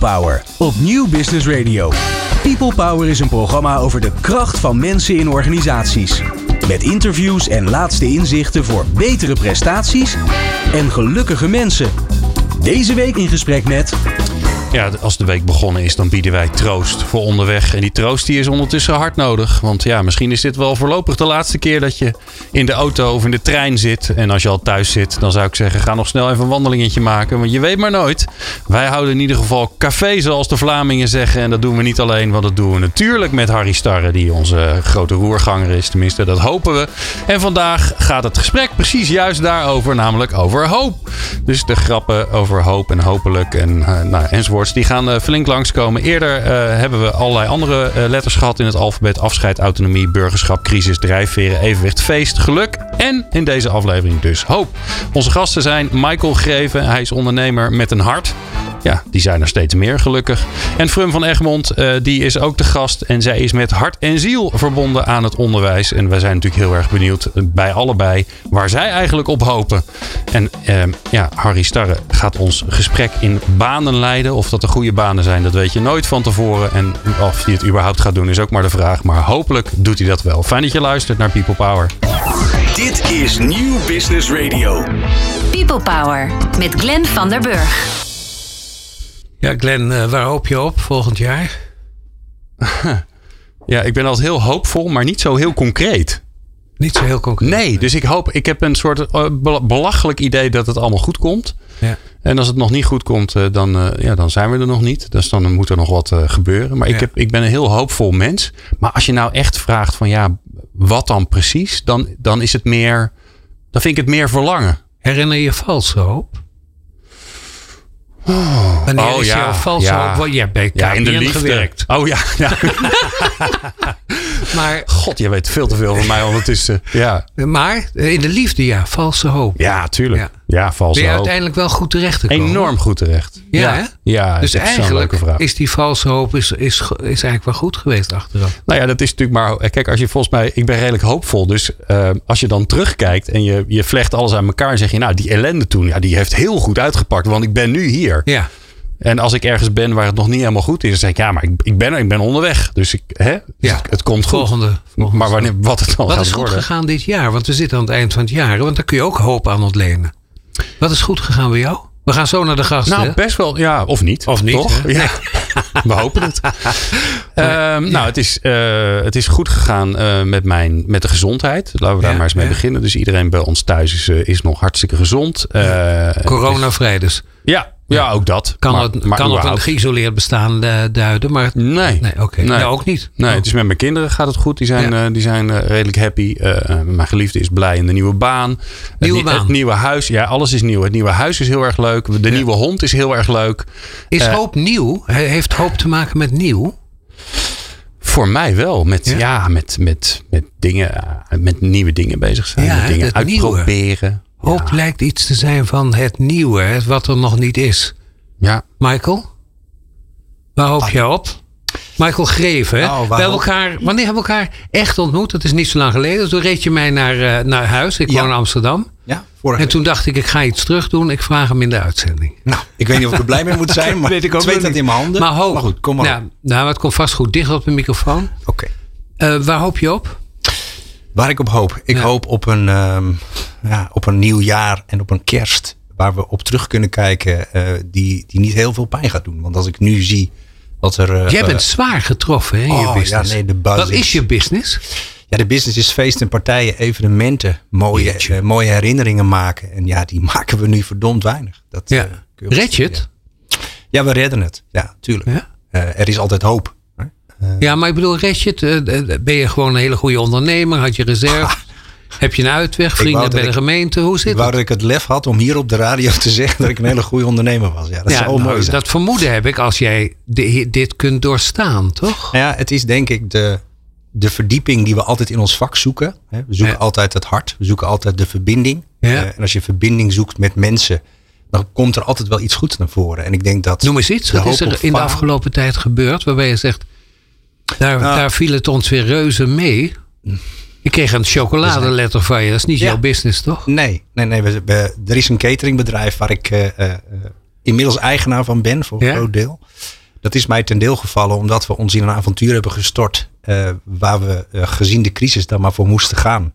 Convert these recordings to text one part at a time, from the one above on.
Power op Nieuw Business Radio. People Power is een programma over de kracht van mensen in organisaties. Met interviews en laatste inzichten voor betere prestaties en gelukkige mensen. Deze week in gesprek met Ja, als de week begonnen is, dan bieden wij troost voor onderweg. En die troost die is ondertussen hard nodig. Want ja, misschien is dit wel voorlopig de laatste keer dat je in de auto of in de trein zit. En als je al thuis zit, dan zou ik zeggen, ga nog snel even een wandelingetje maken. Want je weet maar nooit. Wij houden in ieder geval café, zoals de Vlamingen zeggen. En dat doen we niet alleen, want dat doen we natuurlijk met Harry Starre, die onze grote roerganger is. Tenminste, dat hopen we. En vandaag gaat het gesprek precies juist daarover, namelijk over hoop. Dus de grappen over hoop en hopelijk en eh, nou, die gaan eh, flink langskomen. Eerder eh, hebben we allerlei andere eh, letters gehad in het alfabet. Afscheid, autonomie, burgerschap, crisis, drijfveren, evenwicht, feest, geluk. En in deze aflevering dus hoop. Onze gasten zijn Michael Greven. Hij is ondernemer met een hart. Ja, die zijn er steeds meer gelukkig. En Frum van Egmond, eh, die is ook de gast. En zij is met hart en ziel verbonden aan het onderwijs. En wij zijn natuurlijk heel erg benieuwd eh, bij allebei waar zij eigenlijk op hopen. En eh, ja, Harry Starre gaat ons gesprek in banen leiden. Of dat de goede banen zijn, dat weet je nooit van tevoren. En of hij het überhaupt gaat doen, is ook maar de vraag. Maar hopelijk doet hij dat wel. Fijn dat je luistert naar People Power. Dit is Nieuw Business Radio. People Power met Glenn van der Burg. Ja, Glenn, eh, waar hoop je op volgend jaar? Ja, ik ben altijd heel hoopvol, maar niet zo heel concreet. Niet zo heel concreet. Nee, dus ik hoop, ik heb een soort eh, bel- belachelijk idee dat het allemaal goed komt. Ja. En als het nog niet goed komt, eh, dan, ja, dan zijn we er nog niet. Dus dan moet er nog wat gebeuren. Maar ik, heb, ik ben een heel hoopvol mens. Maar als je nou echt vraagt van ja, wat dan precies? Dan, dan is het meer, dan vind ik het meer verlangen. Herinner je valse hoop? Wanneer Oh, is ja, jouw valse ja. hoop? Want Je hebt bij Ja, in de liefde. gewerkt. Oh ja, ja. Maar, God, je weet veel te veel van mij ondertussen. Ja, maar eh, in de liefde, ja, valse hoop. ja tuurlijk. Ja. Ja, valse Ben je hoop. uiteindelijk wel goed terecht gekomen? Enorm goed terecht. Ja, hè? Ja, Dus eigenlijk is die valse hoop is, is, is eigenlijk wel goed geweest achteraf. Nou ja, dat is natuurlijk maar. Kijk, als je volgens mij. Ik ben redelijk hoopvol. Dus eh, als je dan terugkijkt en je, je vlecht alles aan elkaar. zeg je, nou, die ellende toen. Ja, die heeft heel goed uitgepakt. Want ik ben nu hier. Ja, En als ik ergens ben waar het nog niet helemaal goed is. dan zeg ik, ja, maar ik, ik ben er. Ik ben onderweg. Dus ik, hè, Ja. het, het komt goed. volgende. Maar wanneer, wat het dan Wat is goed worden. gegaan dit jaar? Want we zitten aan het eind van het jaar. Want daar kun je ook hoop aan ontlenen. Wat is goed gegaan bij jou? We gaan zo naar de gasten. Nou, hè? best wel. Ja, of niet. Of niet, Toch? Ja. We hopen het. Ehm, Nou, het is, eh, het is goed gegaan eh, met, mijn, met de gezondheid. Laten we daar Ja, maar eens mee beginnen. Dus iedereen bij ons thuis is, eh, is nog hartstikke gezond. Corona-vrij dus. Ja, ja, ook dat. Kan, Maar- het, maar kan het een geïsoleerd bestaan eh, duiden? Maar Nee. nee, oké. Nee. Nou, ook niet. Nee, Oh. het is met mijn kinderen gaat het goed. Die zijn, Ja. eh, die zijn eh, redelijk happy. Mijn geliefde is blij in de nieuwe baan. Nieuwe het, baan. Het nieuwe huis. Ja, alles is nieuw. Het nieuwe huis is heel erg leuk. De nieuwe hond is heel erg leuk. Is hoop nieuw? He- Heeft hoop te maken met nieuw? Voor mij wel. Met, Ja? met, met, met dingen, met nieuwe dingen bezig zijn. Met dingen nieuwe. Hoop lijkt iets te zijn van het nieuwe, hè, wat er nog niet is. Ja. Michael? Waar hoop je op? Michael Greven, hè? Oh, waar we hebben elkaar, wanneer hebben we elkaar echt ontmoet? Dat is niet zo lang geleden. Dus toen reed je mij naar, eh, naar huis. Ik Ja. woon in Amsterdam. Ja, En toen dacht ik, ik ga iets terug doen. Ik vraag hem in de uitzending. Nou, ik weet niet of ik er blij mee moet zijn, maar Weet ik ook nog dat niet. in mijn handen. Maar hoop. goed, kom maar nou, nou, het komt vast goed dicht op de microfoon. Oké. Eh, waar hoop je op? Waar ik op hoop? Ik Ja. hoop op een, ehm, ja, op een nieuw jaar en op een kerst. Waar we op terug kunnen kijken. eh, die, die niet heel veel pijn gaat doen. Want als ik nu zie wat er. eh, Jij bent eh, zwaar getroffen hè, je oh, business. ja, nee, de buzz Wat is je business? ja, de business is feesten, partijen, evenementen. Mooie, mooie herinneringen maken. En ja, die maken we nu verdomd weinig. Dat, Ja. Red je het? Ja. We redden het. Ja, tuurlijk. Er is altijd hoop. Hè. Ja, maar ik bedoel, red je het? Eh, eh, Ben je gewoon een hele goede ondernemer? Had je reserve? Heb je een uitweg? Vrienden wou bij de ik- gemeente? Hoe Ik zit wou het? dat ik het lef had om hier op de radio te zeggen dat ik een hele goede ondernemer was. Ja, dat Ja, zou nou, mooi zijn. dat vermoeden heb ik als jij di- dit kunt doorstaan, toch? Nou ja, het is denk ik de, de verdieping die we altijd in ons vak zoeken. We zoeken Ja. altijd het hart. We zoeken altijd de verbinding. Ja. Eh, en als je verbinding zoekt met mensen, dan komt er altijd wel iets goeds naar voren. En ik denk dat. Noem eens iets. Wat is er in de afgelopen tijd gebeurd waarbij je zegt, daar, Nou. daar viel het ons weer reuze mee. Ik kreeg een chocoladeletter van je. Dat is niet Ja. jouw business, toch? Nee, nee, nee. We, we- er is een cateringbedrijf waar ik eh, eh, inmiddels eigenaar van ben voor een Ja? groot deel. Dat is mij ten deel gevallen omdat we ons in een avontuur hebben gestort. eh, waar we gezien de crisis daar maar voor moesten gaan.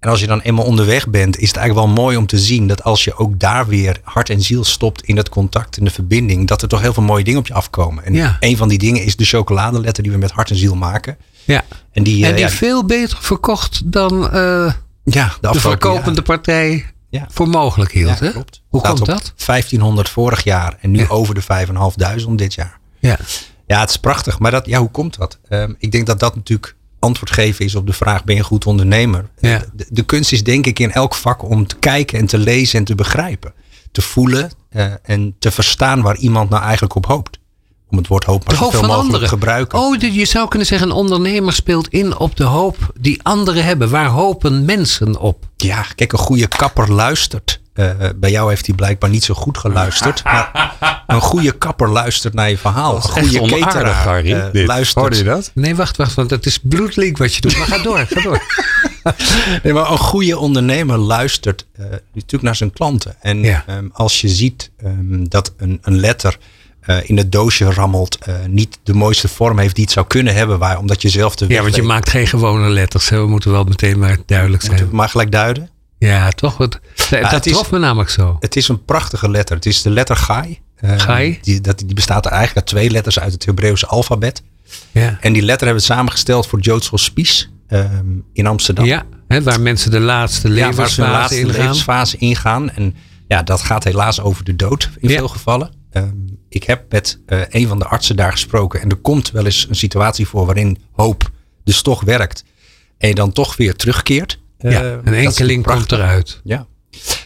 En als je dan eenmaal onderweg bent, is het eigenlijk wel mooi om te zien dat als je ook daar weer hart en ziel stopt in het contact en de verbinding, dat er toch heel veel mooie dingen op je afkomen. En Ja. een van die dingen is de chocoladeletter die we met hart en ziel maken. Ja. En die, En eh, die ja, veel beter verkocht dan eh, ja, de, verkopende partij Ja. voor mogelijk hield. Ja, hè? klopt. Hoe Staat komt dat? 1500 vorig jaar en nu Ja. over de 5500 dit jaar. Ja. Ja, het is prachtig. Maar dat, ja, hoe komt dat? Ehm, ik denk dat dat natuurlijk antwoord geven is op de vraag: ben je een goed ondernemer? Ja. De, de kunst is denk ik in elk vak om te kijken en te lezen en te begrijpen. Te voelen eh, en te verstaan waar iemand nou eigenlijk op hoopt. Om het woord hoop maar zoveel mogelijk anderen. te gebruiken. Oh, je zou kunnen zeggen, een ondernemer speelt in op de hoop die anderen hebben. Waar hopen mensen op? Ja, kijk, een goede kapper luistert. Eh, bij jou heeft hij blijkbaar niet zo goed geluisterd. maar een goede kapper luistert naar je verhaal. Dat een goede cateraar eh, luistert. Hoorde je dat? Nee, wacht, wacht, want het is bloedlink wat je doet. Maar ga door, ga door. Nee, maar een goede ondernemer luistert eh, natuurlijk naar zijn klanten. En Ja. ehm, als je ziet ehm, dat een, een letter eh, in het doosje rammelt, eh, niet de mooiste vorm heeft die het zou kunnen hebben, waar, omdat je zelf de Ja, want je weet. maakt geen gewone letters. Hè. We moeten wel meteen maar duidelijk Moeten zijn. we maar gelijk duiden. Ja, toch? Wat, dat is- trof me namelijk zo. Het is een prachtige letter. Het is de letter Gai. Eh, Gai? Die, dat, die bestaat er eigenlijk uit twee letters uit het Hebreeuwse alfabet. Ja, En die letter hebben we samengesteld voor Joods Hospice ehm, in Amsterdam. ja hè, waar mensen de laatste Ja, waar ze hun levensfase laatste ingaan. levensfase ingaan. En ja, dat gaat helaas over de dood in Ja. veel gevallen. Ehm, ik heb met eh, een van de artsen daar gesproken. En er komt wel eens een situatie voor waarin hoop dus toch werkt. En je dan toch weer terugkeert. Ja, Eh, een enkeling komt eruit. Ja.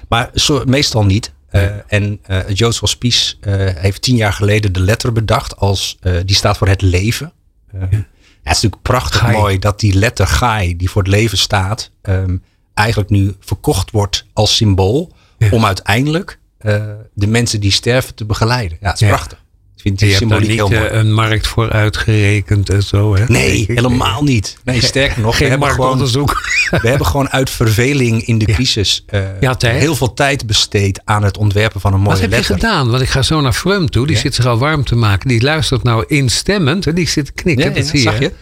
Maar zo, meestal niet. Eh, en eh, het Joods Hospice eh, heeft tien jaar geleden de letter bedacht. Als, eh, die staat voor het leven. Eh, ja. het is natuurlijk prachtig Gai. mooi dat die letter Gai, die voor het leven staat, ehm, eigenlijk nu verkocht wordt als symbool. Ja. Om uiteindelijk eh, de mensen die sterven te begeleiden. Ja, het is Ja. prachtig. Vind Je die hebt daar symboliek niet heel eh, mooi. een markt voor uitgerekend en zo. Hè? Nee, helemaal niet. Nee, sterker nog, we Geen hebben, gewoon, we hebben gewoon uit verveling in de crisis eh, Ja, heel veel tijd besteed aan het ontwerpen van een mooie Wat heb je gedaan? Want ik ga zo naar Frum toe. Die Ja. zit zich al warm te maken. Die luistert nou instemmend. Hè? Die zit te knikken. Dat ja, zie je. je?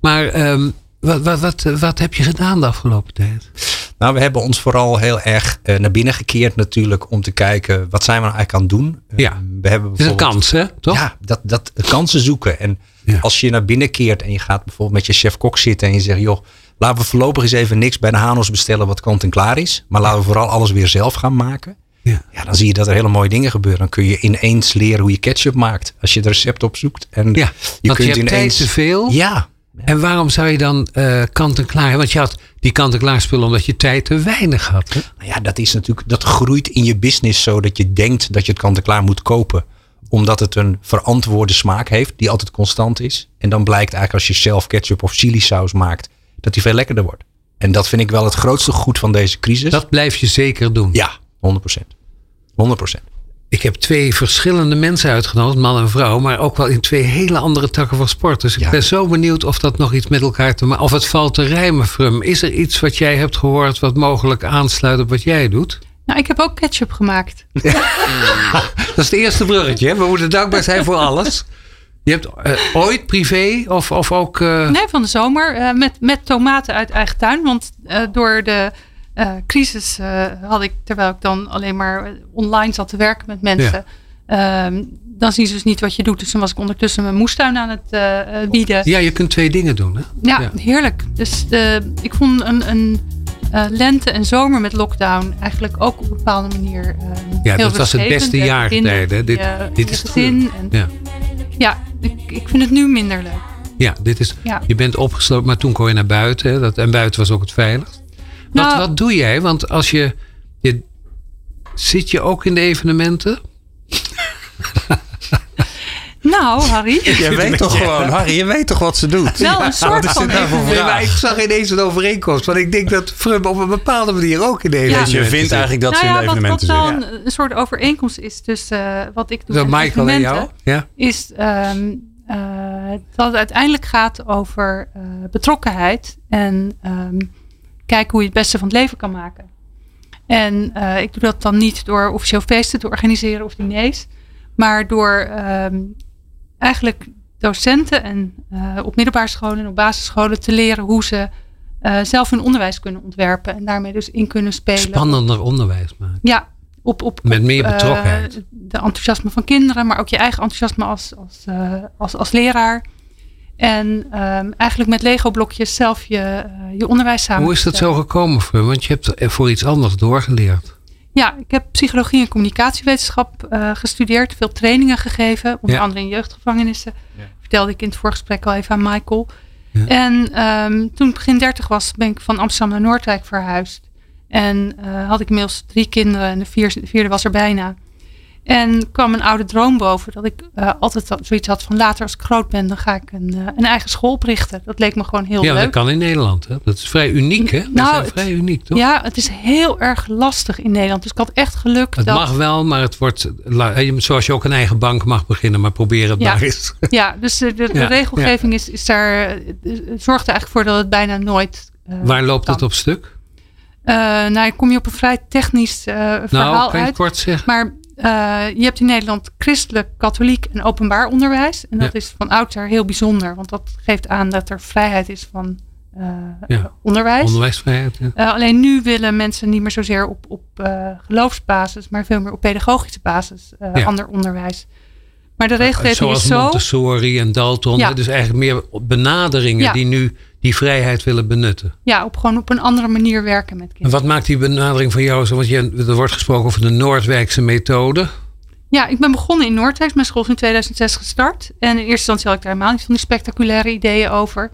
Maar ehm, wat, wat, wat, wat heb je gedaan de afgelopen tijd? Nou, we hebben ons vooral heel erg eh, naar binnen gekeerd natuurlijk om te kijken wat zijn we nou eigenlijk aan het doen. Ja. Eh, we hebben Het is een bijvoorbeeld- kans, hè? Toch? Ja, dat, dat kansen zoeken. En Ja. als je naar binnen keert en je gaat bijvoorbeeld met je chef-kok zitten en je zegt, joh, laten we voorlopig eens even niks bij de Hanos bestellen wat kant en klaar is. Maar laten we vooral alles weer zelf gaan maken. Ja. Ja, dan zie je dat er hele mooie dingen gebeuren. Dan kun je ineens leren hoe je ketchup maakt. Als je het recept opzoekt. En Ja, je kunt ineens. te veel. Ja, En waarom zou je dan eh, kant-en-klaar hebben? Want je had die kant-en-klaar spullen omdat je tijd te weinig had. Hè? Nou ja, dat is natuurlijk, dat groeit in je business zo dat je denkt dat je het kant-en-klaar moet kopen. Omdat het een verantwoorde smaak heeft, die altijd constant is. En dan blijkt eigenlijk als je zelf ketchup of chili saus maakt, dat die veel lekkerder wordt. En dat vind ik wel het grootste goed van deze crisis. Dat blijf je zeker doen. Ja, 100%. 100%. Ik heb twee verschillende mensen uitgenodigd, man en vrouw, maar ook wel in twee hele andere takken van sport. Dus ik Ja. ben zo benieuwd of dat nog iets met elkaar te maken, of het valt te rijmen, Frum. Is er iets wat jij hebt gehoord wat mogelijk aansluit op wat jij doet? Nou, ik heb ook ketchup gemaakt. Dat is het eerste bruggetje. hè? We moeten dankbaar zijn voor alles. Je hebt eh, ooit privé of, of ook. eh, Nee, van de zomer. eh, met, met tomaten uit eigen tuin. Want eh, door de eh, crisis eh, had ik, terwijl ik dan alleen maar eh, online zat te werken met mensen. ehm, dan zien ze dus niet wat je doet. Dus dan was ik ondertussen mijn moestuin aan het bieden. Ja, je kunt twee dingen doen. Hè? Ja, Ja. heerlijk. Dus ik vond een, een lente en zomer met lockdown eigenlijk ook op een bepaalde manier. Ja, heel dat was het beste verbindend. Dit- dit is. En, Ja. ja, ik, ik vind het nu minder leuk. Ja, dit is, Ja. je bent opgesloten, maar toen kon je naar buiten. Hè? Dat, en buiten was ook het veiligst. Wat, Nou- wat doe jij? Want als je, je. Zit je ook in de evenementen? Nou, Harry. Jij weet toch gewoon, Harry, je weet toch wat ze doet? Wel een soort wat is van nou. Nee, maar ik zag ineens een overeenkomst. Want ik denk dat Frum op een bepaalde manier ook in de Ja. evenementen Dus je vindt zit. eigenlijk dat nou ze in ja, de wat, wat evenementen wel zitten. een, een soort overeenkomst is tussen eh, wat ik doe Zo en Michael en jou? evenementen, Ja? is ehm, eh, dat het uiteindelijk gaat over eh, betrokkenheid en ehm, kijken hoe je het beste van het leven kan maken. En eh, ik doe dat dan niet door officieel feesten te organiseren of diners. Maar door ehm, eigenlijk docenten en eh, op middelbare scholen en op basisscholen te leren hoe ze eh, zelf hun onderwijs kunnen ontwerpen. En daarmee dus in kunnen spelen. Spannender onderwijs maken. Ja, op, op, Met meer betrokkenheid. de enthousiasme van kinderen, maar ook je eigen enthousiasme als, als, als, als leraar. En ehm, eigenlijk met Lego-blokjes zelf je, eh, je onderwijs samen. Hoe is dat zo gekomen voor je? Want je hebt er voor iets anders doorgeleerd. Ja, ik heb psychologie en communicatiewetenschap eh, gestudeerd. Veel trainingen gegeven, onder Ja. andere in jeugdgevangenissen. Vertelde ik in het voorgesprek al even aan Michael. Ja. En ehm, toen ik begin 30 was, ben ik van Amsterdam naar Noordwijk verhuisd. En eh, had ik inmiddels drie kinderen en de, vier, de vierde was er bijna. En kwam een oude droom boven dat ik eh, altijd al zoiets had van later als ik groot ben, dan ga ik een, eh, een eigen school oprichten. Dat leek me gewoon heel ja, dat leuk. kan in Nederland. Hè? Dat is vrij uniek, hè? Dat Nou, het- vrij uniek, toch? Ja, het is heel erg lastig in Nederland. Dus ik had echt geluk Het dat... mag wel, maar het wordt... Zoals je ook een eigen bank mag beginnen, maar probeer het Ja. maar eens. Ja, dus de, de, de Ja, regelgeving Is, is daar, eh, zorgt er eigenlijk voor dat het bijna nooit. Waar loopt kan. het op stuk? Nou, kom je op een vrij technisch eh, verhaal Nou, kan je uit. kort zeggen? Maar je hebt in Nederland christelijk, katholiek en openbaar onderwijs. En dat Ja. is van oudsher heel bijzonder, want dat geeft aan dat er vrijheid is van eh, Ja. onderwijs. Onderwijsvrijheid. Ja. Eh, alleen nu willen mensen niet meer zozeer op, op eh, geloofsbasis, maar veel meer op pedagogische basis eh, Ja. ander onderwijs. Maar de regelgeving Zoals is zo. Montessori en Dalton. Dus eigenlijk meer benaderingen die nu die vrijheid willen benutten. Ja, op gewoon op een andere manier werken met En kinderen. wat maakt die benadering van jou zo? Want je, er wordt gesproken over de Noordwijkse methode. Ja, ik ben begonnen in Noordwijk. Mijn school is in 2006 gestart. En in eerste instantie had ik daar helemaal niet van die spectaculaire ideeën over.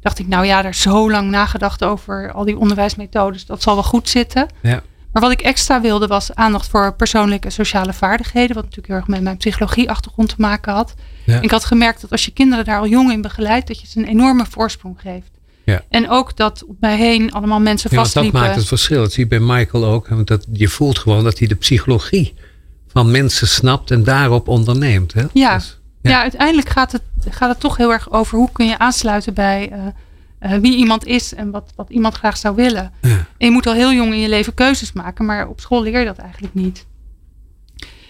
Dacht ik, nou ja, daar is zo lang nagedacht over al die onderwijsmethodes. Dat zal wel goed zitten. Ja. Maar wat ik extra wilde was aandacht voor persoonlijke en sociale vaardigheden. Wat natuurlijk heel erg met mijn psychologie-achtergrond te maken had. Ja. Ik had gemerkt dat als je kinderen daar al jong in begeleidt, dat je ze een enorme voorsprong geeft. Ja. En ook dat om mij heen allemaal mensen Ja, want dat vastliepen. maakt het verschil. Dat zie je bij Michael ook. Want dat, je voelt gewoon dat hij de psychologie van mensen snapt en daarop onderneemt. Hè? Ja. Dus, Ja, uiteindelijk gaat het, gaat het toch heel erg over hoe kun je aansluiten bij eh, eh, wie iemand is en wat, wat iemand graag zou willen. ja. En je moet al heel jong in je leven keuzes maken, maar op school leer je dat eigenlijk niet.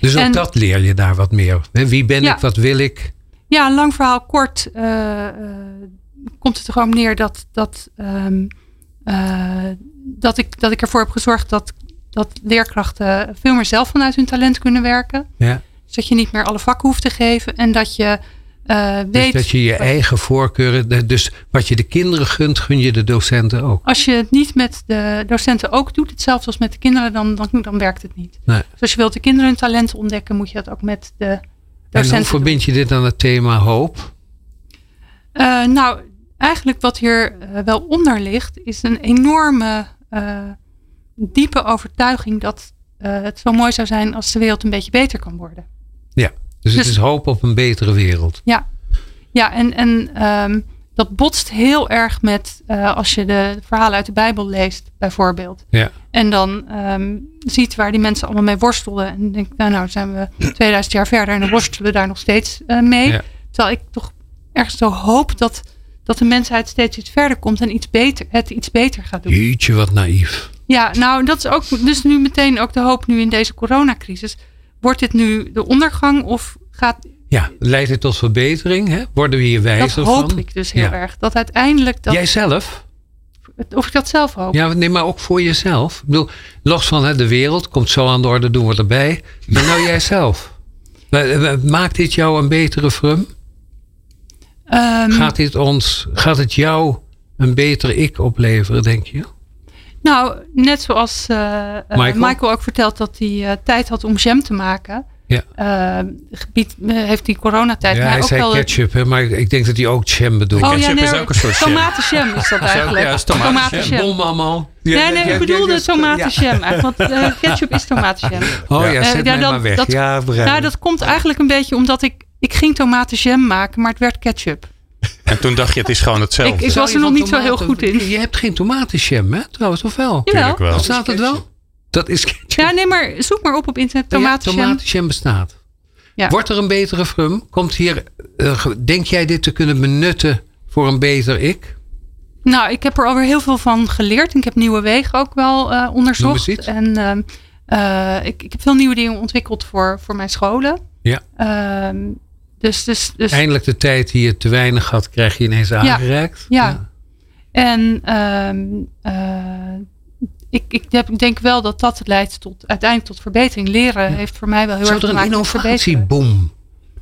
Dus ook En- dat leer je daar wat meer. Wie ben Ja. ik? Wat wil ik? Ja, een lang verhaal kort eh, eh, komt het er gewoon neer dat, dat, ehm, eh, dat, ik, dat ik ervoor heb gezorgd dat, dat leerkrachten veel meer zelf vanuit hun talent kunnen werken. Ja. Dus dat je niet meer alle vakken hoeft te geven en dat je eh, Dus dat je je eigen voorkeuren. Dus wat je de kinderen gunt, gun je de docenten ook. Als je het niet met de docenten ook doet, hetzelfde als met de kinderen, dan, dan, dan werkt het niet. Nee. Dus als je wilt de kinderen hun talenten ontdekken, moet je dat ook met de En docenten hoe verbind je dit aan het thema hoop? Eh, nou, eigenlijk wat hier eh, wel onder ligt, is een enorme, diepe overtuiging dat het zo mooi zou zijn als de wereld een beetje beter kan worden. Ja. Dus het Dus- is hoop op een betere wereld. Ja, ja en, en ehm, dat botst heel erg met eh, als je de verhalen uit de Bijbel leest, bijvoorbeeld. Ja. En dan ehm, ziet waar die mensen allemaal mee worstelden. En denk, nou, nou zijn we 2000 jaar verder en dan worstelen we daar nog steeds eh, mee. Ja. Terwijl ik toch ergens zo hoop dat, dat de mensheid steeds iets verder komt en iets beter, het iets beter gaat doen. Jeetje, wat naïef. Ja, nou, dat is ook dus nu meteen ook de hoop nu in deze coronacrisis. Wordt dit nu de ondergang of gaat. Ja, leidt het tot verbetering? Hè? Worden we hier Dat wijzer hoop van? ik dus heel Ja. erg. Dat uiteindelijk. Dat, Jijzelf? Of ik dat zelf hoop. Ja, nee, maar ook voor jezelf. Ik bedoel, los van hè, de wereld, komt zo aan de orde, doen we erbij. Maar nou jijzelf. Eh, Maakt dit jou een betere frum? Ehm, Gaat, dit ons, gaat het jou een betere ik opleveren, denk je? Nou, net zoals eh, eh, Michael? Michael? ook vertelt dat hij eh, tijd had om jam te maken. Ja. Gebied, heeft die coronatijd. Ja, maar hij ook zei wel ketchup, hè, maar ik denk dat hij ook jam bedoelt. Oh, Ketchup ja, is nee, ook een soort jam. Tomatenjam is dat eigenlijk. ja, is tomatenjam. Bom allemaal. Nee, nee, ik bedoelde tomatenjam. eigenlijk, Want eh, ketchup is tomatenjam. Oh ja, Ja. zet mij ja, dat- maar weg. dat- ja, begrijp Nou, dat komt eigenlijk een beetje omdat ik... Ik ging tomatenjam maken, maar het werd ketchup. En toen dacht je, het is gewoon hetzelfde. Ik- ik- was er nog niet zo heel goed in. Je hebt geen tomatenjam, hè? Trouwens, of wel? Jawel. Wel. Of staat het wel? Dat is ketchup. Ja, nee, maar zoek maar op op internet. Tomatenjam. Ja, tomatenjam bestaat. Ja. Wordt er een betere frum? Komt hier, eh, denk jij dit te kunnen benutten voor een beter ik? Nou, ik heb er alweer heel veel van geleerd. En ik heb nieuwe wegen ook wel eh, Noem onderzocht. eens iets. En ehm, eh, ik, ik heb veel nieuwe dingen ontwikkeld voor, voor mijn scholen. Ja. Dus, dus, dus Eindelijk de tijd die je te weinig had, krijg je ineens aangereikt. ja. En ehm, eh, ik, ik, heb, ik denk wel dat dat leidt tot uiteindelijk tot verbetering. Leren heeft voor mij wel heel Zou erg er een gemaakt met verbeteren. innovatieboom?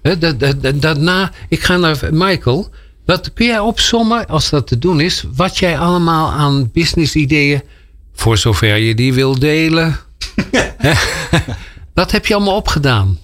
Hè, dat, dat, dat, daarna, ik ga naar Michael. Wat kun jij opsommen, als dat te doen is, wat jij allemaal aan business ideeën, voor zover je die wil delen, hè, wat heb je allemaal opgedaan?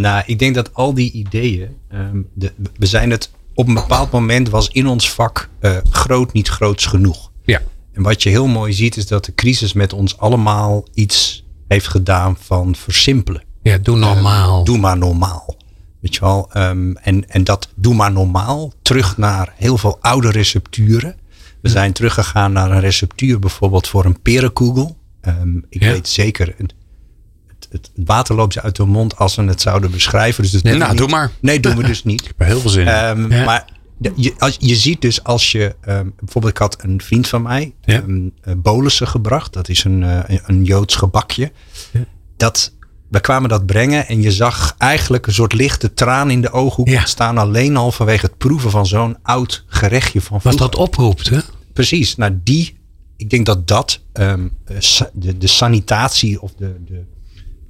Nou, ik denk dat al die ideeën, ehm, de, we zijn het op een bepaald moment was in ons vak eh, groot niet groots genoeg. Ja. En wat je heel mooi ziet is dat de crisis met ons allemaal iets heeft gedaan van versimpelen. Ja, doe normaal. Doe maar normaal. Weet je wel? ehm, en, en dat doe maar normaal terug naar heel veel oude recepturen. We zijn teruggegaan naar een receptuur bijvoorbeeld voor een perenkugel. Ehm, ik Ja. weet zeker, het, water loopt je uit de mond als we het zouden beschrijven. Dus dat doen we Nou, doe maar. Nee, doen we dus niet. Ik heb heel veel zin in. Ehm, Ja. Maar de- je, als, je ziet dus als je, ehm, bijvoorbeeld ik had een vriend van mij, Ja. ehm, eh, bolussen gebracht. Dat is een, eh, een, Joods gebakje. Dat, we kwamen dat brengen en je zag eigenlijk een soort lichte traan in de ooghoek Ja. staan. Alleen al vanwege het proeven van zo'n oud gerechtje van Wat vroeger. dat oproept, hè? Precies, nou die, ik denk dat dat eh, de, de sanitatie of de, de,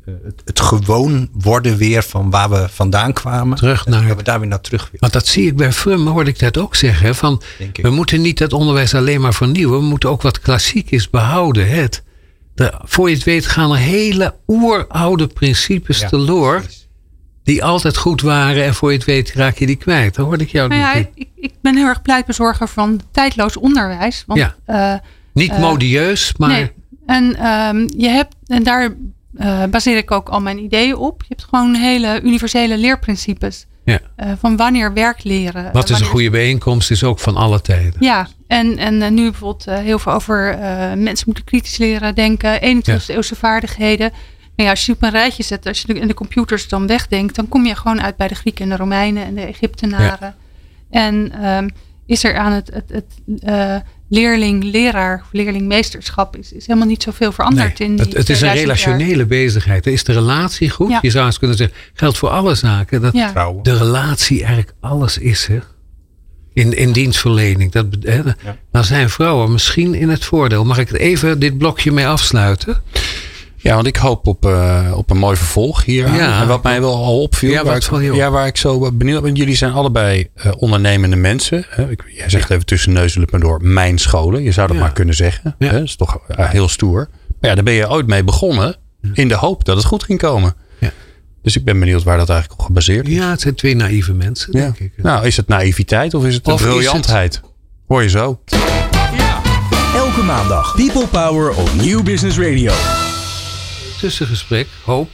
het, het gewoon worden weer van waar we vandaan kwamen. Terug eh, naar- Dat we daar weer naar terug willen. Want dat zie ik bij Frum, hoorde ik dat ook zeggen. Van, we moeten niet het onderwijs alleen maar vernieuwen. We moeten ook wat klassiek is behouden. hè. Het, de, voor je het weet gaan er hele oeroude principes Ja, teloor. precies. Die altijd goed waren. En voor je het weet raak je die kwijt. Dan hoorde ik jou Nou ja, niet. ik, ik ben heel erg pleitbezorger van tijdloos onderwijs. Want, Ja. eh, Niet eh, modieus, maar... Nee. En ehm, je hebt, en daar eh, baseer ik ook al mijn ideeën op. Je hebt gewoon hele universele leerprincipes. Ja. eh, van wanneer werk leren. Wat is een goede bijeenkomst is ook van alle tijden. Ja, en, en eh, nu bijvoorbeeld heel veel over mensen moeten kritisch leren denken. 21e eeuwse vaardigheden. Nou ja, als je op een rijtje zet, als je en de computers dan wegdenkt, dan kom je gewoon uit bij de Grieken en de Romeinen en de Egyptenaren. En ehm, is er aan het, het, het leerling-leraar of leerling-meesterschap is, is helemaal niet zoveel veranderd Nee, in die het, het is een 2000 jaar. relationele bezigheid. Is de relatie goed? Ja. Je zou eens kunnen zeggen, geldt voor alle zaken. Dat Ja. De relatie eigenlijk alles is. Hè? In, in dienstverlening. Dat, hè? Dan zijn vrouwen misschien in het voordeel. Mag ik het even dit blokje mee afsluiten? Ja, want ik hoop op, eh, op een mooi vervolg hier. Ja. En wat mij wel al opviel. Ja, wat waar, ik, ja, waar ik zo benieuwd ben. Jullie zijn allebei eh, ondernemende mensen. Hè? Ik, jij zegt even tussen neus en lippen door mijn scholen. Je zou dat Ja. maar kunnen zeggen. Ja. Hè? Dat is toch eh, heel stoer. Maar ja, daar ben je ooit mee begonnen. In de hoop dat het goed ging komen. Ja. Dus ik ben benieuwd waar dat eigenlijk op gebaseerd is. Ja, het zijn twee naïeve mensen, Ja. denk ik. Nou, is het naïviteit of is het Of is briljantheid? Hoor je zo. Elke maandag People Power op Nieuw Business Radio. Tussengesprek, hoop.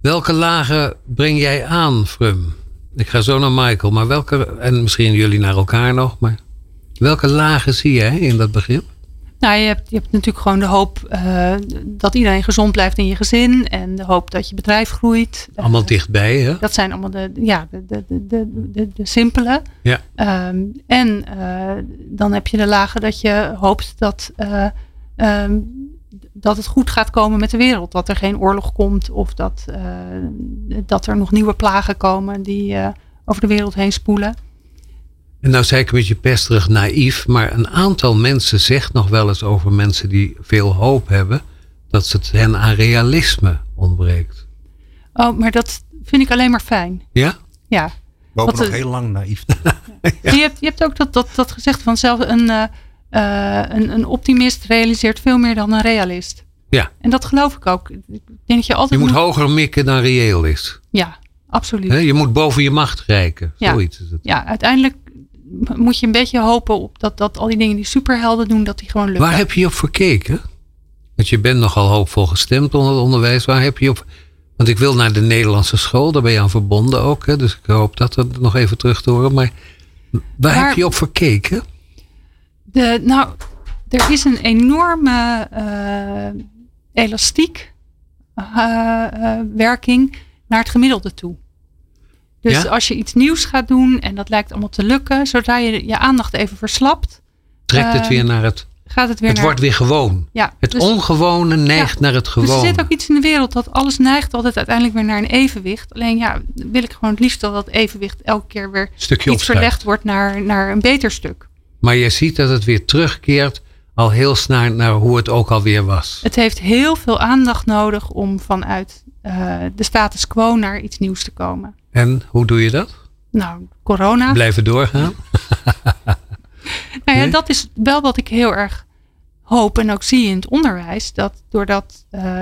Welke lagen breng jij aan, Frum? Ik ga zo naar Michael, maar welke, en misschien jullie naar elkaar nog, maar welke lagen zie jij in dat begrip? Nou, je hebt, je hebt natuurlijk gewoon de hoop eh, dat iedereen gezond blijft in je gezin. En de hoop dat je bedrijf groeit. Allemaal dichtbij, hè? Dat zijn allemaal de, ja, de, de, de, de, de, de simpele. Ja. Ehm, en eh, dan heb je de lagen dat je hoopt dat, eh, ehm, dat het goed gaat komen met de wereld. Dat er geen oorlog komt of dat, eh, dat er nog nieuwe plagen komen die eh, over de wereld heen spoelen. En nou zei ik een beetje pesterig naïef, maar een aantal mensen zegt nog wel eens over mensen die veel hoop hebben, dat het hen aan realisme ontbreekt. Oh, maar dat vind ik alleen maar fijn. Ja? Ja. We hopen Wat, nog eh, heel lang naïef. Je, hebt, je hebt ook dat, dat, dat gezegd van zelf een, eh, eh, een, een optimist realiseert veel meer dan een realist. Ja. En dat geloof ik ook. Ik denk dat je altijd Je moet hoger mikken dan reëel is. Ja, absoluut. Je moet boven je macht reiken. Ja. Zoiets is het. Ja, uiteindelijk moet je een beetje hopen op dat, dat al die dingen die superhelden doen, dat die gewoon lukken. Waar heb je op verkeken? Want je bent nogal hoopvol gestemd onder het onderwijs. Waar heb je op... Want ik wil naar de Nederlandse school. Daar ben je aan verbonden ook. Hè? Dus ik hoop dat er nog even terug te horen. Maar waar Waar- heb je op verkeken? De, nou, er is een enorme eh, elastiek eh, eh, werking naar het gemiddelde toe. Dus Ja? als je iets nieuws gaat doen en dat lijkt allemaal te lukken, zodra je je aandacht even verslapt, trekt het weer naar het. gaat het weer Het naar... wordt weer gewoon. ja, Het dus- ongewone neigt naar het Dus er zit ook iets in de wereld dat alles neigt altijd uiteindelijk weer naar een evenwicht. Alleen ja, wil ik gewoon het liefst dat dat evenwicht elke keer weer Stukje iets opschuift. verlegd wordt naar, naar een beter stuk. Maar je ziet dat het weer terugkeert al heel snel naar hoe het ook alweer was. Het heeft heel veel aandacht nodig om vanuit eh, de status quo naar iets nieuws te komen. En hoe doe je dat? Nou, corona. Blijven doorgaan? Nou ja, Nee? dat is wel wat ik heel erg hoop en ook zie in het onderwijs. Dat doordat eh,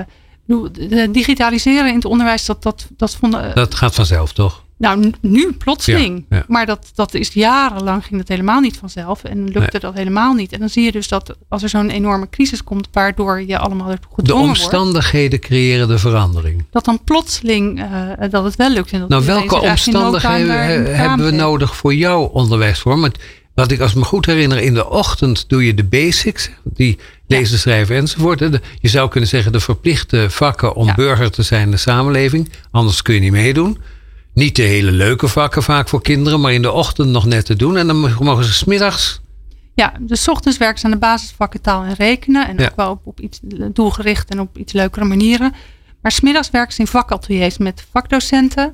digitaliseren in het onderwijs, dat, dat, dat vonden. Dat gaat vanzelf, toch? Nou, nu plotseling. Ja, ja. Maar dat, dat is jarenlang ging dat helemaal niet vanzelf. En lukte Nee. dat helemaal niet. En dan zie je dus dat als er zo'n enorme crisis komt, waardoor je allemaal ertoe De wordt. omstandigheden creëren de verandering. Dat dan plotseling eh, dat het wel lukt. En dat Nou, welke omstandigheden hebben we nodig voor jouw onderwijsvorm? Want wat ik als me goed herinner, in de ochtend doe je de basics, die lezen, schrijven enzovoort. Je zou kunnen zeggen de verplichte vakken om burger te zijn in de samenleving. Anders kun je niet meedoen. Niet de hele leuke vakken vaak voor kinderen, maar in de ochtend nog net te doen. En dan mogen ze smiddags. Ja, dus ochtends werken ze aan de basisvakken taal en rekenen. En Ja. ook wel op, op iets doelgericht en op iets leukere manieren. Maar smiddags werken ze in vakateliers met vakdocenten.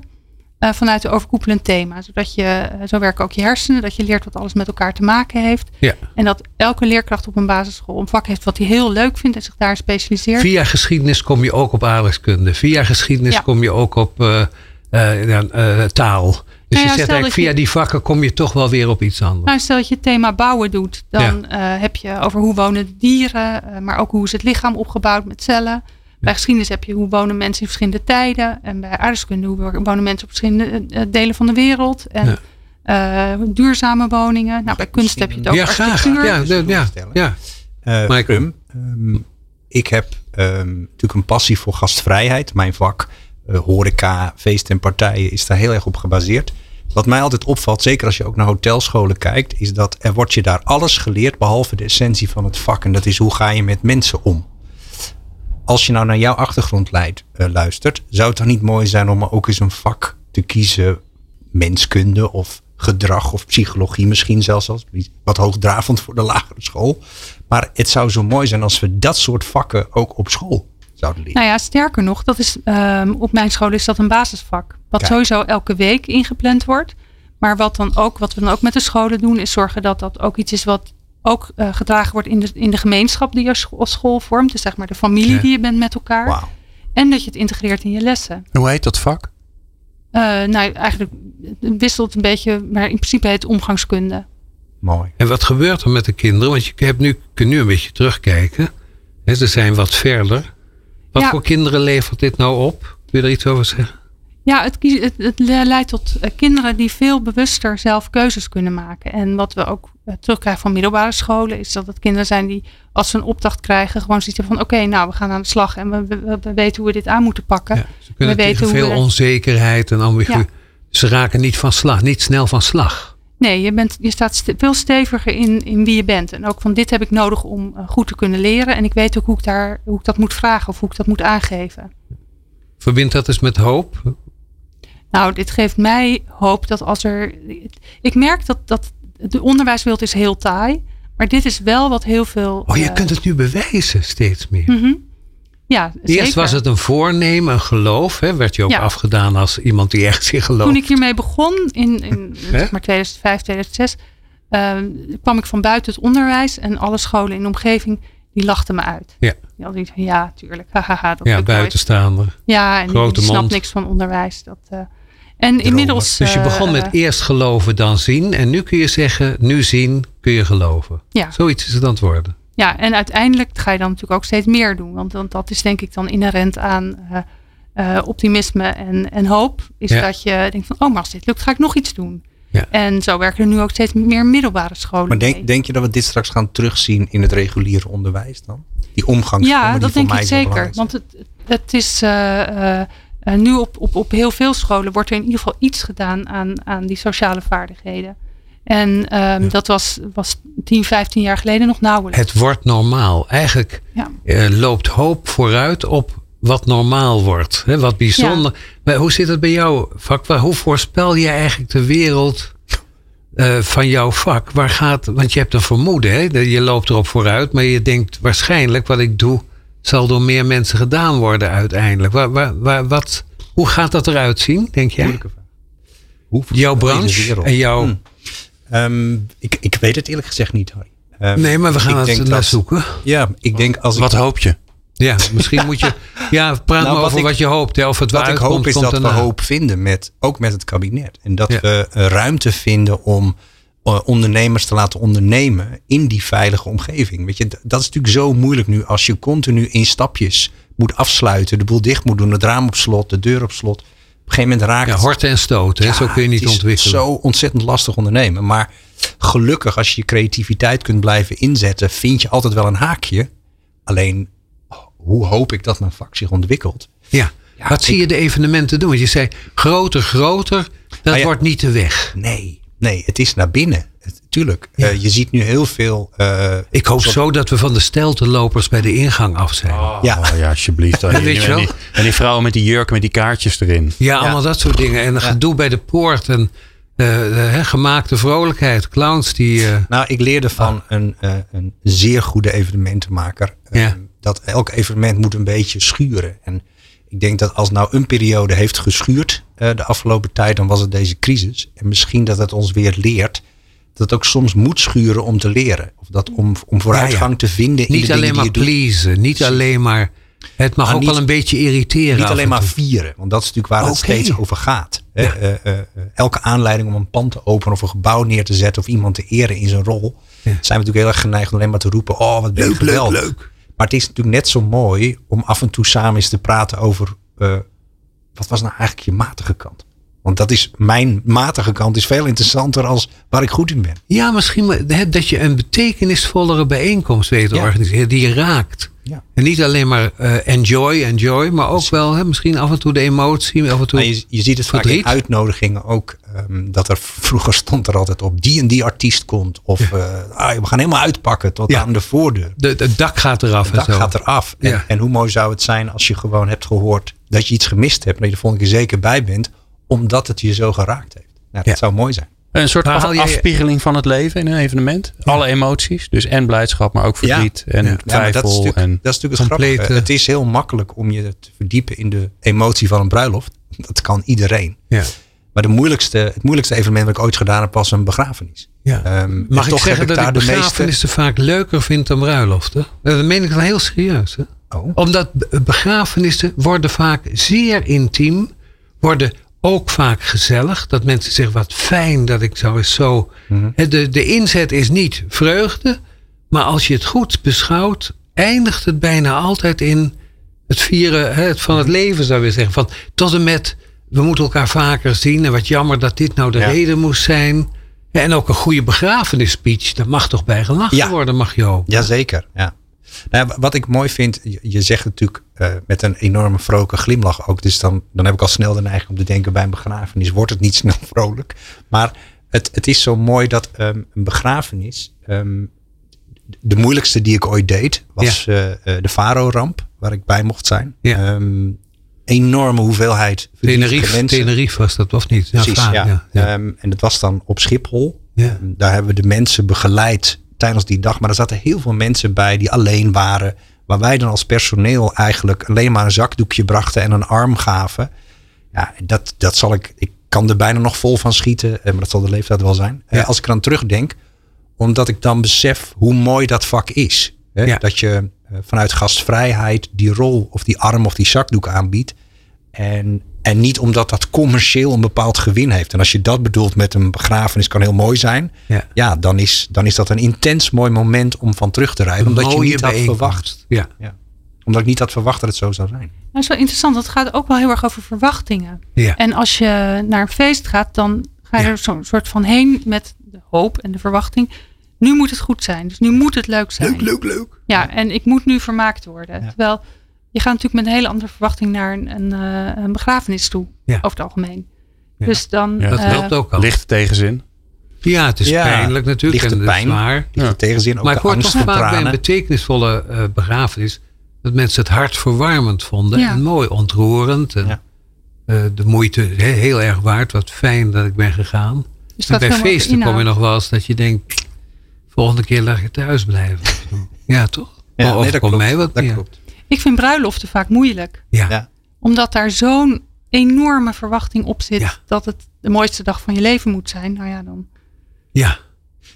eh, vanuit de overkoepelend thema. Zodat je, eh, zo werken ook je hersenen. Dat je leert wat alles met elkaar te maken heeft. Ja. En dat elke leerkracht op een basisschool een vak heeft wat hij heel leuk vindt. En zich daar specialiseert. Via geschiedenis kom je ook op aardrijkskunde. Via geschiedenis Ja. kom je ook op eh, taal. Dus ja, je zegt eigenlijk via je- die vakken kom je toch wel weer op iets anders. Nou, stel dat je het thema bouwen doet, dan eh, heb je over hoe wonen dieren, eh, maar ook hoe is het lichaam opgebouwd met cellen. Bij geschiedenis heb je hoe wonen mensen in verschillende tijden. En bij aardrijkskunde hoe wonen mensen op verschillende eh, delen van de wereld. En eh, duurzame woningen. Nou, bij kunst heb je het ook ja, graag. architectuur. Ja, de- ja, stellen? ja. Eh, Michael. Prum, ehm, ik heb ehm, natuurlijk een passie voor gastvrijheid. Mijn vak, eh, horeca, feesten en partijen, is daar heel erg op gebaseerd. Wat mij altijd opvalt, zeker als je ook naar hotelscholen kijkt, is dat er wordt je daar alles geleerd behalve de essentie van het vak. En dat is hoe ga je met mensen om. Als je nou naar jouw achtergrond leidt, eh, luistert, zou het toch niet mooi zijn om ook eens een vak te kiezen, menskunde of gedrag of psychologie misschien zelfs als wat hoogdravend voor de lagere school. Maar het zou zo mooi zijn als we dat soort vakken ook op school zouden leren. Nou ja, sterker nog, dat is, ehm, op mijn school is dat een basisvak. Wat Kijk. sowieso elke week ingepland wordt. Maar wat, dan ook, wat we dan ook met de scholen doen, is zorgen dat dat ook iets is wat ook eh, gedragen wordt in de, in de gemeenschap die je als school, vormt. Dus zeg maar de familie Ja. die je bent met elkaar. Wauw. En dat je het integreert in je lessen. Hoe heet dat vak? Eh, nou, eigenlijk het wisselt een beetje, maar in principe heet het omgangskunde. Mooi. En wat gebeurt er met de kinderen? Want je hebt nu, kunt nu een beetje terugkijken. Hè, ze zijn wat verder. Wat Ja. voor kinderen levert dit nou op? Kun je er iets over zeggen? Ja, het, het, het le- leidt tot eh, kinderen die veel bewuster zelf keuzes kunnen maken. En wat we ook eh, terugkrijgen van middelbare scholen, is dat het kinderen zijn die, als ze een opdracht krijgen, gewoon zitten van: oké, nou, we gaan aan de slag en we, we, we weten hoe we dit aan moeten pakken. Ja, ze kunnen We weten veel we- onzekerheid en ambigu. Ja. Ze raken niet van slag, niet snel van slag. Nee, je, bent, je staat veel steviger in, in wie je bent. En ook van dit heb ik nodig om eh, goed te kunnen leren. En ik weet ook hoe ik, daar, hoe ik dat moet vragen of hoe ik dat moet aangeven. Verbind dat eens met hoop. Nou, dit geeft mij hoop dat als er. Ik merk dat, dat de onderwijswereld is heel taai. Maar dit is wel wat heel veel. Oh, je eh, kunt het nu bewijzen steeds meer. mhm. Ja, Eerst was het een voornemen, een geloof. Hè? Werd je ook Ja. afgedaan als iemand die echt zich gelooft. Toen ik hiermee begon in, in zeg maar 2005, 2006, ehm, kwam ik van buiten het onderwijs en alle scholen in de omgeving die lachten me uit. Ja. Die hadden iets van ja, tuurlijk, hahaha, dat ja, nooit. buitenstaander. Ja, en Grote die niks van onderwijs. Dat, eh, en inmiddels. Dus je eh, begon met eh, eerst geloven, dan zien. En nu kun je zeggen, nu zien, kun je geloven. Ja. Zoiets is het aan het worden. Ja, en uiteindelijk ga je dan natuurlijk ook steeds meer doen. Want, want dat is denk ik dan inherent aan eh, eh, optimisme en, en hoop. Is Ja. dat je denkt van, oh, maar als dit lukt, ga ik nog iets doen. Ja. En zo werken er nu ook steeds meer middelbare scholen. Maar mee. denk, denk je dat we dit straks gaan terugzien in het reguliere onderwijs dan? Die omgangsvormen Ja, die dat denk ik zeker. Want het, het is eh, nu op, op, op heel veel scholen wordt er in ieder geval iets gedaan aan, aan die sociale vaardigheden. En ehm, dat was, was 10, 15 jaar geleden nog nauwelijks. Het wordt normaal. Eigenlijk Ja. eh, loopt hoop vooruit op wat normaal wordt. Hè, wat bijzonder. Maar hoe zit het bij jou, vak? Waar- Hoe voorspel je eigenlijk de wereld eh, van jouw vak, waar gaat, want je hebt een vermoeden, hè? je loopt erop vooruit, maar je denkt waarschijnlijk wat ik doe, zal door meer mensen gedaan worden uiteindelijk. Waar, waar, waar, wat, hoe gaat dat eruit zien, denk jij? Hoe Jouw branche en jouw. Hmm. Ehm, ik, ik weet het eerlijk gezegd niet, Harry. Ehm, Nee, maar we gaan het naar zoeken. Ja, ik denk als ik Wat hoop je? Ja, misschien moet je. Ja, praat Nou, maar wat over ik- wat je hoopt. Hè, of het Wat ik hoop komt, is komt dat we hoop vinden, met, ook met het kabinet. En dat Ja. we eh, ruimte vinden om eh, ondernemers te laten ondernemen in die veilige omgeving. Weet je, dat is natuurlijk zo moeilijk nu als je continu in stapjes moet afsluiten, de boel dicht moet doen, het raam op slot, de deur op slot. Op een gegeven moment raakt Ja, horten en stoten, Ja, zo kun je niet het is ontwikkelen. zo ontzettend lastig ondernemen. Maar gelukkig, als je je creativiteit kunt blijven inzetten, vind je altijd wel een haakje. Alleen, hoe hoop ik dat mijn vak zich ontwikkelt? Ja. Ja, Wat ik- zie je de evenementen doen? Want je zei groter, groter. Dat ja. wordt niet de weg. Nee, nee, het is naar binnen. Het- tuurlijk. Ja. Eh, je ziet nu heel veel. eh, Ik hoop soort- zo dat we van de steltenlopers bij de ingang af zijn. Ja, Oh ja, alsjeblieft. En, Ja, weet je en wel. die, en die vrouwen met die jurken met die kaartjes erin. Ja, allemaal dat soort dingen. En een gedoe bij de poort. En eh, gemaakte vrolijkheid. Clowns die... eh, nou, ik leerde van een, eh, een zeer goede evenementenmaker. Ja. Dat elk evenement moet een beetje schuren. En ik denk dat als nou een periode heeft geschuurd eh, de afgelopen tijd, dan was het deze crisis. En misschien dat het ons weer leert dat het ook soms moet schuren om te leren. Of dat om, om vooruitgang Ja, ja. te vinden in niet de alleen dingen maar die je doet. pleasen. Niet alleen maar... Het mag ook niet- wel een beetje irriteren. Niet alleen en maar vieren, want dat is natuurlijk waar het steeds over gaat. Ja. Eh, eh, eh, elke aanleiding om een pand te openen of een gebouw neer te zetten of iemand te eren in zijn rol, Ja. zijn we natuurlijk heel erg geneigd om alleen maar te roepen: Oh, wat ben je Leuk, leuk, leuk. Maar het is natuurlijk net zo mooi om af en toe samen eens te praten over wat was nou eigenlijk je matige kant. Want dat is mijn matige kant is veel interessanter als waar ik goed in ben. Ja, misschien hè, dat je een betekenisvollere bijeenkomst weet te Ja. organiseren. Die je raakt. Ja. En niet alleen maar eh, enjoy, enjoy. Maar ook wel hè, misschien af en toe de emotie. Af en toe, je, je ziet het vaak in uitnodigingen ook. ehm, dat er vroeger stond er altijd op die en die artiest komt. Of eh, ah, we gaan helemaal uitpakken tot Ja. aan de voordeur. de, het dak gaat eraf. Het dak en zo. gaat eraf. En, en hoe mooi zou het zijn als je gewoon hebt gehoord dat je iets gemist hebt. Dat je de volgende keer zeker bij bent. Omdat het je zo geraakt heeft. Nou, dat Ja. zou mooi zijn. Een soort af- afspiegeling van het leven in een evenement. Alle emoties. Dus en blijdschap, maar ook verdriet en Ja. Ja, maar twijfel. dat is natuurlijk, en, dat is natuurlijk het complete- grappige. Het is heel makkelijk om je te verdiepen in de emotie van een bruiloft. Dat kan iedereen. Ja. Maar de moeilijkste, het moeilijkste evenement dat ik ooit gedaan heb was een begrafenis. Ja. Ehm, en Mag ik toch zeggen heb dat ik meeste- begrafenissen vaak leuker vind dan bruiloften? Dat meen ik wel heel serieus. Hè? Oh. Omdat be- begrafenissen worden vaak zeer intiem. Worden ook vaak gezellig. Dat mensen zeggen wat fijn dat ik zo eens zo... Mhm. De, de inzet is niet vreugde. Maar als je het goed beschouwt. Eindigt het bijna altijd in het vieren het van het leven zou je zeggen. Van, tot en met we moeten elkaar vaker zien. En wat jammer dat dit nou de Ja. reden moest zijn. En ook een goede begrafenisspeech. Daar mag toch bij gelachen Ja. worden, mag je ook. Jazeker, ja. Nou, ja, wat ik mooi vind, je, zegt natuurlijk eh, met een enorme vrolijke glimlach ook. Dus dan, dan heb ik al snel de neiging om te denken bij een begrafenis wordt het niet snel vrolijk. Maar het, het is zo mooi dat ehm, een begrafenis, ehm, de moeilijkste die ik ooit deed, was eh, eh, de Faro-ramp, waar ik bij mocht zijn. Ja. Ehm, enorme hoeveelheid Tenerife, mensen. Tenerife was dat, of niet? Precies, ja. ja. Ehm, en dat was dan op Schiphol. Ja. Daar hebben we de mensen begeleid tijdens die dag. Maar er zaten heel veel mensen bij die alleen waren. Waar wij dan als personeel eigenlijk alleen maar een zakdoekje brachten en een arm gaven. Ja, dat, dat zal ik. Ik kan er bijna nog vol van schieten. eh, Maar dat zal de leeftijd wel zijn. Eh, Ja. Als ik eraan terugdenk. Omdat ik dan besef hoe mooi dat vak is. Hè? Ja. Dat je eh, vanuit gastvrijheid die rol of die arm of die zakdoek aanbiedt. En, en niet omdat dat commercieel een bepaald gewin heeft. En als je dat bedoelt met een begrafenis kan heel mooi zijn. Ja. Ja, dan, is, dan is dat een intens mooi moment om van terug te rijden. Omdat je niet had verwacht. Ja. Ja. Omdat ik niet had verwacht dat het zo zou zijn. Nou, dat is wel interessant. Het gaat ook wel heel erg over verwachtingen. Ja. En als je naar een feest gaat, dan ga je Ja. er zo'n soort van heen met de hoop en de verwachting. Nu moet het goed zijn. Dus nu moet het leuk zijn. Leuk, leuk, leuk. Ja, en ik moet nu vermaakt worden. Ja. Terwijl je gaat natuurlijk met een hele andere verwachting naar een, een, eh, een begrafenis toe. Ja. Over het algemeen. Ja. Dus dan. Ja, Dat eh, helpt ook al. Lichte tegenzin. Ja, het is Ja, pijnlijk natuurlijk. lichte en het is pijn. zwaar. Tegenzin ook Maar ik hoor toch vaak bij een betekenisvolle eh, begrafenis. Dat mensen het hart verwarmend vonden. Ja. En mooi ontroerend. En Ja. eh, de moeite he- heel erg waard. Wat fijn dat ik ben gegaan. Dus En dat bij feesten kom je nog wel eens dat je denkt, volgende keer laat je thuis blijven. ja, toch? Ja, of nee, dat komt mij wat dat meer. klopt. Ik vind bruiloften vaak moeilijk. Ja. Ja. Omdat daar zo'n enorme verwachting op zit. Ja. Dat het de mooiste dag van je leven moet zijn. Nou ja, dan ja.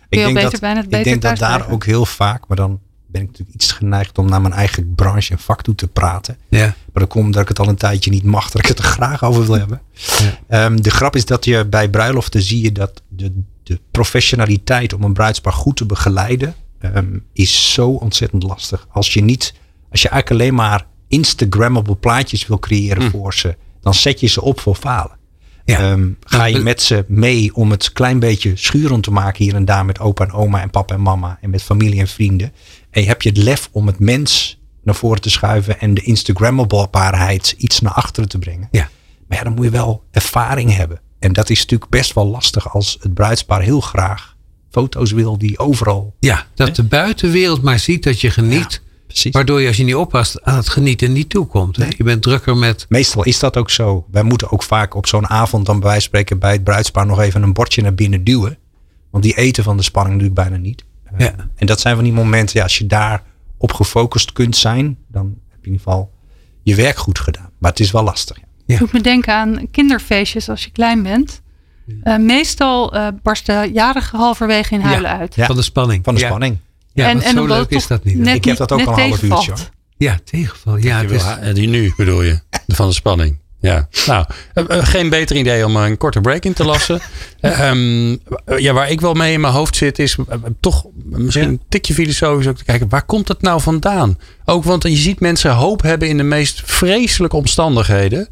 Ik denk beter dat, bijna het ik beter denk dat daar blijven. ook heel vaak, maar dan ben ik natuurlijk iets geneigd om naar mijn eigen branche en vak toe te praten. ja. Maar dat komt omdat ik het al een tijdje niet mag, dat ik het er graag over wil hebben. Ja. Ehm, de grap is dat je bij bruiloften zie je dat de, de professionaliteit om een bruidspaar goed te begeleiden, ehm, is zo ontzettend lastig. Als je niet, als je eigenlijk alleen maar Instagrammable plaatjes wil creëren voor ze, dan zet je ze op voor falen. Ja. Ehm, ga je met ze mee om het klein beetje schurend te maken hier en daar met opa en oma en papa en mama en met familie en vrienden. En heb je het lef om het mens naar voren te schuiven en de Instagrammablebaarheid iets naar achteren te brengen. Ja. Maar ja, dan moet je wel ervaring hebben. En dat is natuurlijk best wel lastig als het bruidspaar heel graag foto's wil die overal. Ja, dat de buitenwereld maar ziet dat je geniet. Precies. Waardoor je als je niet oppast aan het genieten niet toekomt. Hè? Je bent drukker met... Meestal is dat ook zo. Wij moeten ook vaak op zo'n avond dan bij wijze van spreken bij het bruidspaar nog even een bordje naar binnen duwen. Want die eten van de spanning natuurlijk bijna niet. Uh, Ja. En dat zijn van die momenten, ja, als je daar op gefocust kunt zijn, dan heb je in ieder geval je werk goed gedaan. Maar het is wel lastig. Ja. Ja. doet me denken aan kinderfeestjes als je klein bent. Eh, meestal eh barsten jarigen halverwege in huilen uit. Ja. Van de spanning. Van de Ja. spanning. Ja, en, en zo leuk is dat niet. Ik heb dat ook al een half uurtje. Ja, tegenval. Ja, het is, eh, die nu bedoel je, van de spanning. Ja, nou, eh, eh, geen beter idee om een korte break in te lassen. Eh, ehm, eh, ja, waar ik wel mee in mijn hoofd zit, is toch misschien Ja. een tikje filosofisch ook te kijken. Waar komt het nou vandaan? Ook want je ziet mensen hoop hebben in de meest vreselijke omstandigheden.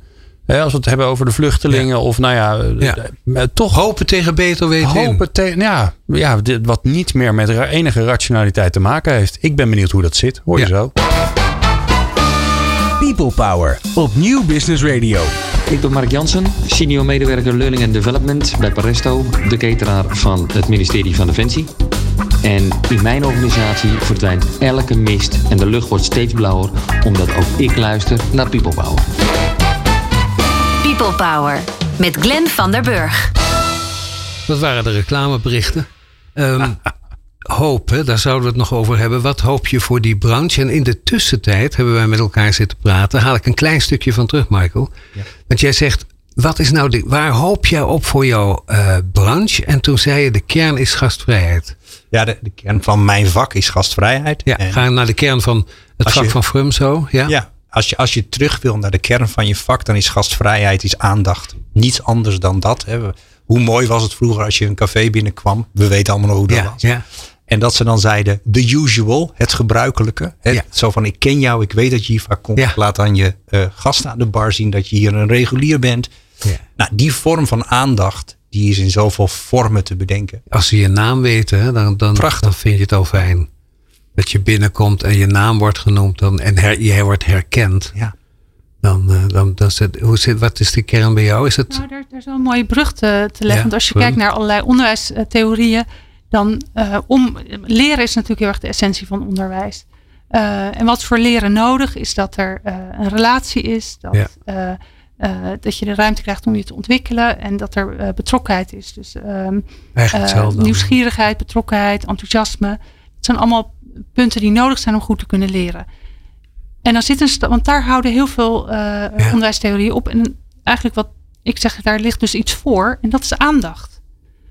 Hè, als we het hebben over de vluchtelingen of nou ja, eh, Ja. eh, toch hopen tegen beter weten hopen tegen, ja, ja, dit- wat niet meer met ra- enige rationaliteit te maken heeft. Ik ben benieuwd hoe dat zit. Hoor je Ja. zo? People Power op Nieuw Business Radio. Ik ben Mark Jansen, senior medewerker Learning and Development bij Paresto, de cateraar van het ministerie van Defensie. En in mijn organisatie verdwijnt elke mist en de lucht wordt steeds blauwer, omdat ook ik luister naar People Power. People Power met Glenn van der Burg. Dat waren de reclameberichten. Ehm, hoop, hè, daar zouden we het nog over hebben. Wat hoop je voor die branche? En in de tussentijd hebben wij met elkaar zitten praten. Haal ik een klein stukje van terug, Michael. Want jij zegt, wat is nou de, waar hoop jij op voor jouw eh, branche? En toen zei je, de kern is gastvrijheid. Ja, de, de kern van mijn vak is gastvrijheid. Ja, En- ga naar de kern van het vak je- van Frumso. Ja? Ja, als je, als je terug wil naar de kern van je vak, dan is gastvrijheid is aandacht. Niets anders dan dat. Hè. Hoe mooi was het vroeger als je een café binnenkwam? We weten allemaal nog hoe dat ja, was. ja. En dat ze dan zeiden, the usual, het gebruikelijke. Hè. Ja. Zo van, ik ken jou, ik weet dat je hier vaak komt. Laat aan je eh, gasten aan de bar zien dat je hier een regulier bent. Ja. Nou, die vorm van aandacht, die is in zoveel vormen te bedenken. Als ze je naam weten, dan, dan, Prachtig. dan vind je het al fijn. Dat je binnenkomt en je naam wordt genoemd dan, en her, jij wordt herkend. Ja. Dan, eh, dan, dan zit, hoe zit, wat is de kern bij jou? Is het, Nou, daar, daar is wel een mooie brug te, te leggen. Ja, Want als je kijkt naar allerlei onderwijstheorieën, dan uh, om leren is natuurlijk heel erg de essentie van onderwijs. Uh, en wat voor leren nodig is dat er uh, een relatie is, dat, Ja. dat je de ruimte krijgt om je te ontwikkelen en dat er betrokkenheid is. Dus um, nieuwsgierigheid, betrokkenheid, enthousiasme. Het zijn allemaal punten die nodig zijn om goed te kunnen leren. En dan zit een want daar houden heel veel uh, ja. onderwijstheorieën op. En eigenlijk wat ik zeg, daar ligt dus iets voor. En dat is aandacht.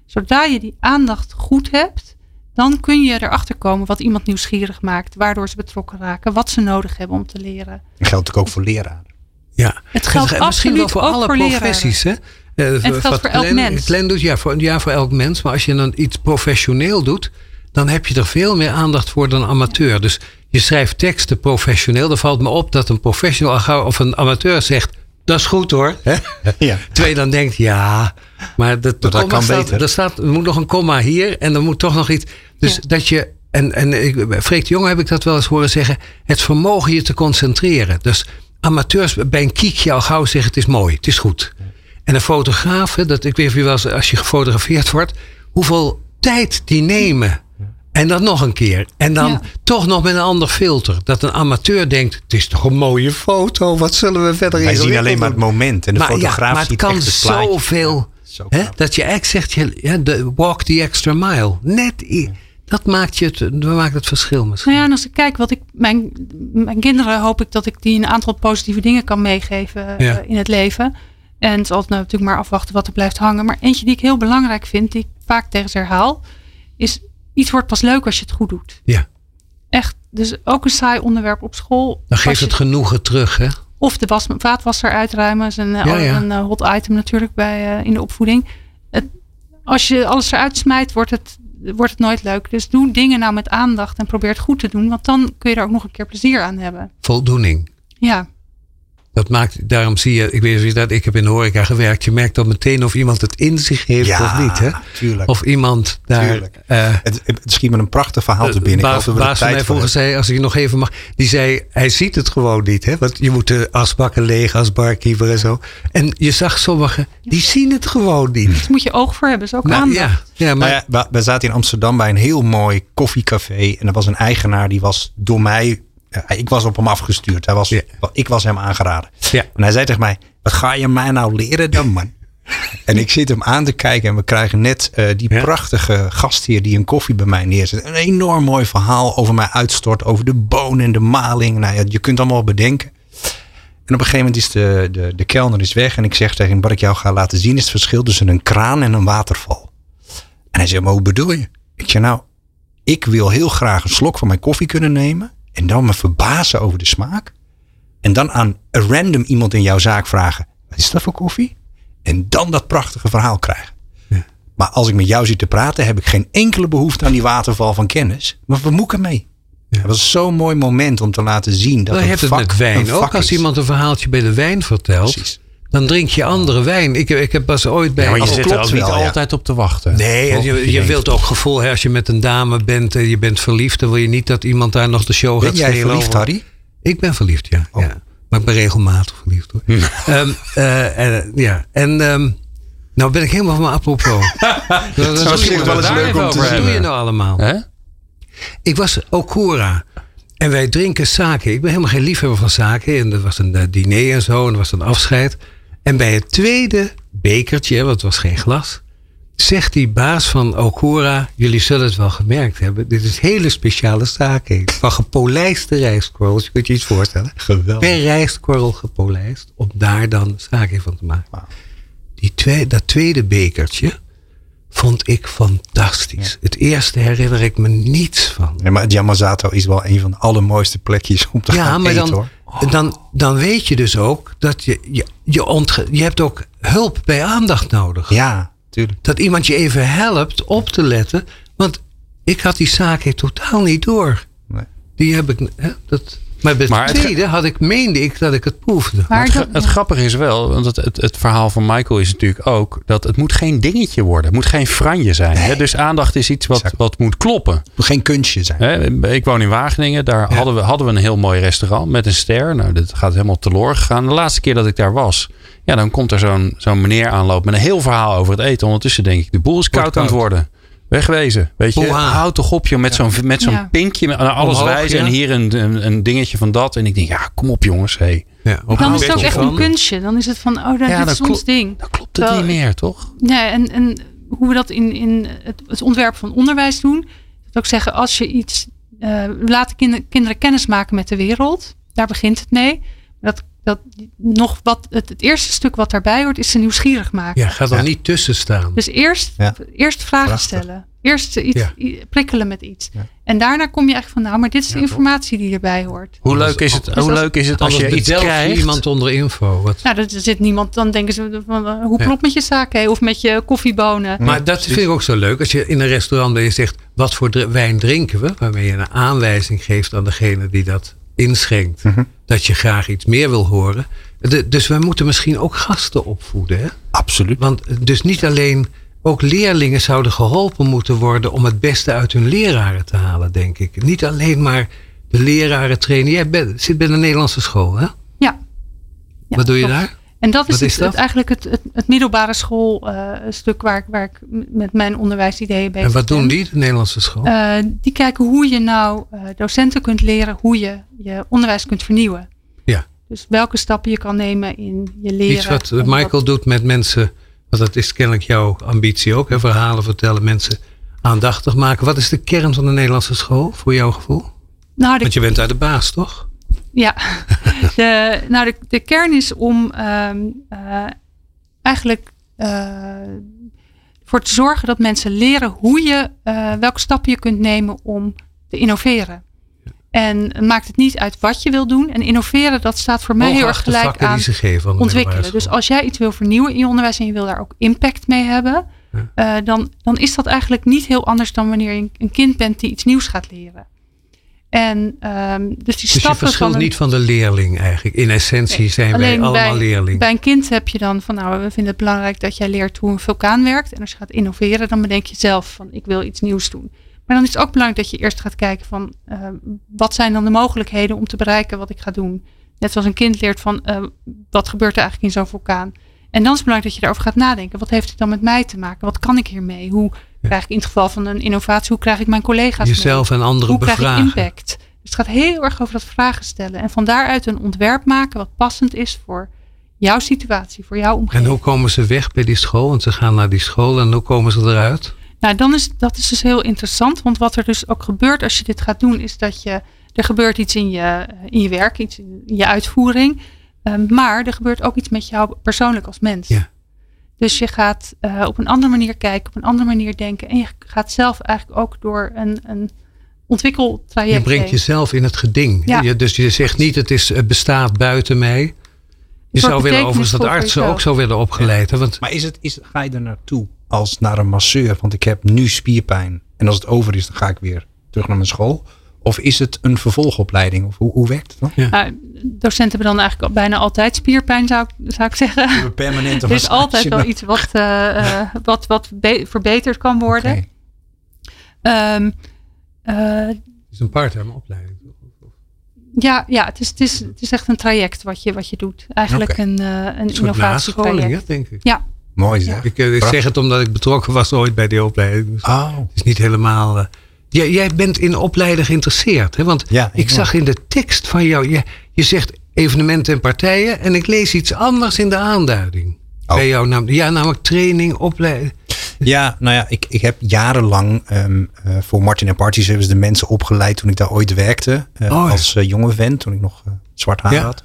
Zodra je die aandacht goed hebt, dan kun je erachter komen wat iemand nieuwsgierig maakt. Waardoor ze betrokken raken. Wat ze nodig hebben om te leren. Dat geldt natuurlijk ook voor leraren. Ja, het geldt misschien wel voor ook alle voor professies. Hè? Uh, en het geldt voor elk mens. Doet, ja voor, ja, voor elk mens. Maar als je dan iets professioneel doet, dan heb je er veel meer aandacht voor dan amateur. Dus je schrijft teksten professioneel. Dan valt me op dat een professional of een amateur zegt. Dat is goed hoor. Hè? Ja. Terwijl je dan denkt, ja, maar dat, dat kan staat, beter. Er, staat, er moet nog een komma hier en er moet toch nog iets. Dus ja. dat je, en, en ik, Freek de Jong heb ik dat wel eens horen zeggen, het vermogen je te concentreren. Dus amateurs bij een kiekje al gauw zeggen, het is mooi, het is goed. En een fotograaf, dat, ik weet of je wel eens, als je gefotografeerd wordt, hoeveel tijd die nemen. En dan nog een keer. En dan ja. toch nog met een ander filter. Dat een amateur denkt, het is toch een mooie foto. Wat zullen we verder Wij zien alleen maar het moment. En de maar, fotograaf ja, maar het kan echt het plaatje. zoveel, Zo Hè? Dat je eigenlijk zegt, je, ja, de, walk the extra mile. Net, i- dat maakt, je het, dat maakt het verschil misschien. Nou ja, en als ik kijk wat ik. Mijn, mijn kinderen hoop ik dat ik die een aantal positieve dingen kan meegeven eh, Ja. in het leven. En het is altijd natuurlijk maar afwachten wat er blijft hangen. Maar eentje die ik heel belangrijk vind, die ik vaak tegen ze herhaal, is iets wordt pas leuk als je het goed doet. Ja. Echt. Dus ook een saai onderwerp op school. Dan geeft je- het genoegen terug, hè? Of de was, vaatwasser uitruimen is een, Ja, ja. een eh, hot item natuurlijk bij, eh, in de opvoeding. Het, als je alles eruit smijt, wordt het, wordt het nooit leuk. Dus doe dingen nou met aandacht en probeer het goed te doen. Want dan kun je er ook nog een keer plezier aan hebben. Voldoening. Ja, Dat maakt, daarom zie je, ik weet niet of je dat, ik heb in de horeca gewerkt. Je merkt dan meteen of iemand het in zich heeft Ja, of niet, hè? tuurlijk. Of iemand daar. Tuurlijk. eh, Het, het schiet me een prachtig verhaal te binnen. Ik baas er baas van mij hebben. zei, als ik nog even mag, die zei, hij ziet het gewoon niet. Hè? Want je moet de asbakken leeg als barkeeper en zo. En je zag sommigen, die zien het gewoon niet. daar moet je oog voor hebben. is ook Nou, aandacht. ja, ja, maar Nou ja, we, we zaten in Amsterdam bij een heel mooi koffiecafé. En er was een eigenaar die was door mij. Ja, ik was op hem afgestuurd. Hij was. Ik was hem aangeraden. Ja. En hij zei tegen mij: Wat ga je mij nou leren dan, man? en ik zit hem aan te kijken en we krijgen net eh, die Ja. prachtige gastheer die een koffie bij mij neerzet. Een enorm mooi verhaal over mij uitstort, over de bonen en de maling. Nou ja, je kunt allemaal bedenken. En op een gegeven moment is de, de, de kelner is weg. En ik zeg tegen hem, wat ik jou ga laten zien is het verschil tussen een kraan en een waterval. En hij zegt, maar hoe bedoel je? Ik zeg, nou, ik wil heel graag een slok van mijn koffie kunnen nemen. En dan me verbazen over de smaak. En dan aan een random iemand in jouw zaak vragen, wat is dat voor koffie? En dan dat prachtige verhaal krijgen. Maar als ik met jou zit te praten, heb ik geen enkele behoefte aan die waterval van kennis. Maar wat moet ik ermee? Het was zo'n mooi moment om te laten zien dat je het vak met wijn ook. Als is. iemand een verhaaltje bij de wijn vertelt, Precies. Dan drink je andere wijn. Ik, ik heb pas ooit bij... Ja, maar je zit er ook niet wel, ja. altijd op te wachten. Nee, en je, je wilt ook gevoel, hè, als je met een dame bent en je bent verliefd, dan wil je niet dat iemand daar nog de show Ben gaat jij stelen. verliefd, over- Harry? Ik ben verliefd, ja. Oh. ja. Maar ik ben regelmatig verliefd hoor. Ehm, eh, eh, ja, en ehm, nou ben ik helemaal van mijn apropos. Dat is zich wel eens leuk om te Wat doe je nou allemaal? Hè? Ik was Okura. En wij drinken sake. Ik ben helemaal geen liefhebber van sake. En er was een eh, diner en zo. En er was een afscheid. En bij het tweede bekertje, want het was geen glas. Zegt die baas van Okura. Jullie zullen het wel gemerkt hebben. Dit is hele speciale sake. Van gepolijste rijstkorrels. Je kunt je iets voorstellen. Geweldig. Per rijstkorrel gepolijst. Om daar dan sake van te maken. Die twee, dat tweede bekertje vond ik fantastisch. Het eerste herinner ik me niets van. Nee, maar het Yamazato is wel een van de allermooiste plekjes om te Ja, gaan maar eten dan, hoor. Dan, dan weet je dus ook dat je, je, je, ontge- je hebt ook hulp bij aandacht nodig. Ja, tuurlijk. Dat iemand je even helpt op te letten. Want ik had die zaak totaal niet door. Nee. Die heb ik. Hè, dat, maar bij Maar het tweede had ik, meende ik dat ik het proefde. Maar het, grappige is wel, want het, het, het verhaal van Michael is natuurlijk ook dat het moet geen dingetje worden. Het moet geen franje zijn. Hè? Dus aandacht is iets wat, Exact. wat moet kloppen. Het moet geen kunstje zijn. Hè? Ik woon in Wageningen. Daar hadden, we, hadden we een heel mooi restaurant met een ster. Nou, dat gaat helemaal teloor gegaan. De laatste keer dat ik daar was, ja, dan komt er zo'n zo'n meneer aanlopen met een heel verhaal over het eten. Ondertussen denk ik, de boel is koud, Wordt aan het koud. worden. Wegwezen. Weet je, Hoera. houd toch op, joh, met zo'n met zo'n Ja. pinkje naar alles Omhoog, wijzen. ja. En hier een, een, een dingetje van dat. En ik denk, ja, kom op jongens. Hey. Ja, op dan is het ook echt van- een kunstje. Dan is het van, oh, dat Ja, dit dat is ons klopt. ding. Dan klopt het Wel, niet meer, toch? Nee, en, en hoe we dat in, in het, het ontwerp van onderwijs doen. Dat ook zeggen, als je iets. eh, we laten kinder- kinderen kennis maken met de wereld. Daar begint het mee. Dat, dat nog wat, het, het eerste stuk wat daarbij hoort, is ze nieuwsgierig maken. Ja, ga er Ja. niet tussen staan. Dus eerst, Ja. eerst vragen Prachtig. stellen. Eerst iets, Ja. prikkelen met iets. Ja. En daarna kom je echt van, nou, maar dit is de informatie die erbij hoort. Hoe leuk is het, Dus hoe als- leuk is het als je iets krijgt? iemand onder info. Wat, Nou, er zit niemand, dan denken ze van, eh, hoe Ja. klopt met je sake of met je koffiebonen. Maar dat vind ik ook zo leuk. Als je in een restaurant bent en je zegt, wat voor wijn drinken we? Waarmee je een aanwijzing geeft aan degene die dat inschenkt. Mhm. Dat je graag iets meer wil horen. De- dus wij moeten misschien ook gasten opvoeden. Hè? Absoluut. Want dus niet alleen, ook leerlingen zouden geholpen moeten worden om het beste uit hun leraren te halen, denk ik. Niet alleen maar de leraren trainen. Jij bent, zit bij de Nederlandse school, hè? Ja. Ja, Wat doe je klopt. daar? En dat is, het, is dat? het- eigenlijk het, het, het middelbare schoolstuk waar, ik- waar ik met mijn onderwijsideeën bezig En wat doen ben. die, de Nederlandse school? Eh, die kijken hoe je nou eh, docenten kunt leren hoe je je onderwijs kunt vernieuwen. Ja. Dus welke stappen je kan nemen in je leren. Iets wat Michael doet met mensen Want dat is kennelijk jouw ambitie ook. Hè? Verhalen vertellen, mensen aandachtig maken. Wat is de kern van de Nederlandse school voor jouw gevoel? Nou, de Want je bent daar de baas, toch? Ja, de, nou de, de kern is om ehm, eh, eigenlijk eh, voor te zorgen dat mensen leren hoe je, eh, welke stappen je kunt nemen om te innoveren. En maakt het niet uit wat je wil doen. En innoveren, dat staat voor mij heel erg gelijk aan geven ontwikkelen. Dus als jij iets wil vernieuwen in je onderwijs en je wil daar ook impact mee hebben, dan, dan is dat eigenlijk niet heel anders dan wanneer je een kind bent die iets nieuws gaat leren. En ehm, dus die Dus je verschilt niet van de leerling eigenlijk. In essentie zijn wij allemaal bij, leerling. Bij een kind heb je dan van, nou, we vinden het belangrijk dat jij leert hoe een vulkaan werkt. En als je gaat innoveren, dan bedenk je zelf van, ik wil iets nieuws doen. Maar dan is het ook belangrijk dat je eerst gaat kijken van, eh, wat zijn dan de mogelijkheden om te bereiken wat ik ga doen. Net zoals een kind leert van, eh, wat gebeurt er eigenlijk in zo'n vulkaan. En dan is het belangrijk dat je daarover gaat nadenken. Wat heeft het dan met mij te maken? Wat kan ik hiermee? Hoe krijg ik in het geval van een innovatie, hoe krijg ik mijn collega's mee? Jezelf en anderen Hoe krijg ik bevragen. impact? Dus het gaat heel erg over dat vragen stellen. En van daaruit een ontwerp maken wat passend is voor jouw situatie, voor jouw En omgeving. hoe komen ze weg bij die school? Want ze gaan naar die school en hoe komen ze eruit? Nou, dan is dat is dus heel interessant. Want wat er dus ook gebeurt als je dit gaat doen, is dat je er gebeurt iets in je, in je werk, iets in je uitvoering. Um, maar er gebeurt ook iets met jou persoonlijk als mens. Ja. Dus je gaat uh, op een andere manier kijken, op een andere manier denken. En je gaat zelf eigenlijk ook door een, een ontwikkeltraject. Je brengt heen. jezelf in het geding. Ja. Je, dus je zegt niet het, is, het bestaat buiten mij. Je zou willen overigens dat artsen ook zo willen opgeleid. Want Maar is het, is, ga je er naartoe als naar een masseur? Want ik heb nu spierpijn. En als het over is, dan ga ik weer terug naar mijn school. Of is het een vervolgopleiding? Of hoe, hoe werkt het dan? Ja. Nou, docenten hebben dan eigenlijk bijna altijd spierpijn, zou ik, zou ik zeggen. Permanente Er is altijd wel iets wat, eh, eh, wat, wat be- verbeterd kan worden. Ehm, eh, het is een part-time opleiding. ja, ja het, is, het, is, het is echt een traject wat je, wat je doet. Eigenlijk een, eh een innovatietraject. denk ik. Ja, Mooi zeg. Ik, ik zeg het omdat ik betrokken was ooit bij die opleiding. Dus Oh. het is niet helemaal... jij, jij bent in opleiden geïnteresseerd. Hè? Want Ja, ik ik zag in de tekst van jou... Je, je zegt evenementen en partijen... en ik lees iets anders in de aanduiding. Oh. Bij jou ja, namelijk training, opleiding. Ja, nou ja, ik, ik heb jarenlang ehm, eh, voor Martin en Party de mensen opgeleid toen ik daar ooit werkte. eh, Oh ja. Als eh, jonge vent, toen ik nog zwart haar Ja. had.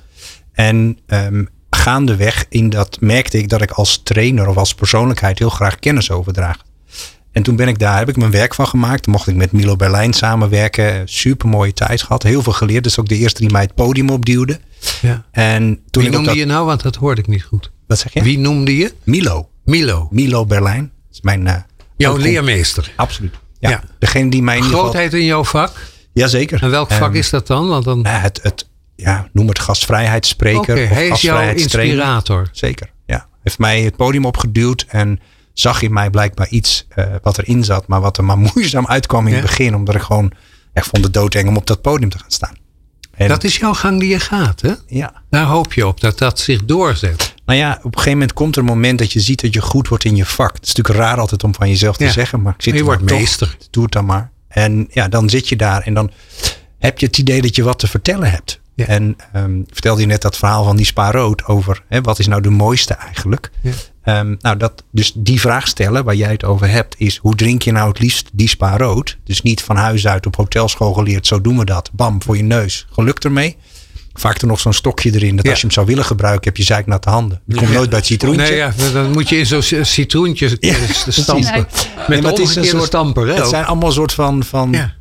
En ehm, gaandeweg in dat merkte ik dat ik als trainer of als persoonlijkheid heel graag kennis overdraag. En toen ben ik daar, heb ik mijn werk van gemaakt. Toen mocht ik met Milo Berlijn samenwerken. Super mooie tijd gehad. Heel veel geleerd. Dus ook de eerste die mij het podium opduwde. Ja. En toen Wie ik noemde dat, je nou? Want dat hoorde ik niet goed. Wat zeg je? Wie noemde je? Milo. Milo. Milo Berlijn. Dat is mijn... eh, Jouw leermeester. Absoluut. Ja. Ja. Degene die mij in. Grootheid in jouw vak. Jazeker. En welk vak is dat dan? Want dan nou, het, het, ja, noem het gastvrijheidsspreker. Of hij is jouw inspirator. Zeker, ja. Heeft mij het podium opgeduwd en zag in mij blijkbaar iets eh, wat erin zat, maar wat er maar moeizaam uitkwam in Ja. het begin, omdat ik gewoon echt vond het doodeng om op dat podium te gaan staan. En, Dat is jouw gang die je gaat, hè? ja. Daar hoop je op dat dat zich doorzet. Nou ja, op een gegeven moment komt er een moment dat je ziet dat je goed wordt in je vak. Het is natuurlijk raar altijd om van jezelf te Ja. zeggen, maar ik zit Maar je wordt toch. meester. Doe het dan maar. En ja, dan zit je daar en dan heb je het idee dat je wat te vertellen hebt. Ja. En ehm, vertelde je net dat verhaal van die spa rood over hè, wat is nou de mooiste eigenlijk. Ja. Ehm, nou, dat, dus die vraag stellen waar jij het over hebt is hoe drink je nou het liefst die spa rood? Dus niet van huis uit op hotelschool geleerd, zo doen we dat. Bam, voor je neus. Geluk ermee. Vaak er nog zo'n stokje erin dat Ja. als je hem zou willen gebruiken heb je zeiknatte handen. Je komt nooit bij het citroentje. Nee, ja, dan moet je in zo'n citroentje stampen. Met Nee, het is een soort- stamper, hè? Het ook. zijn allemaal soort van, van Ja.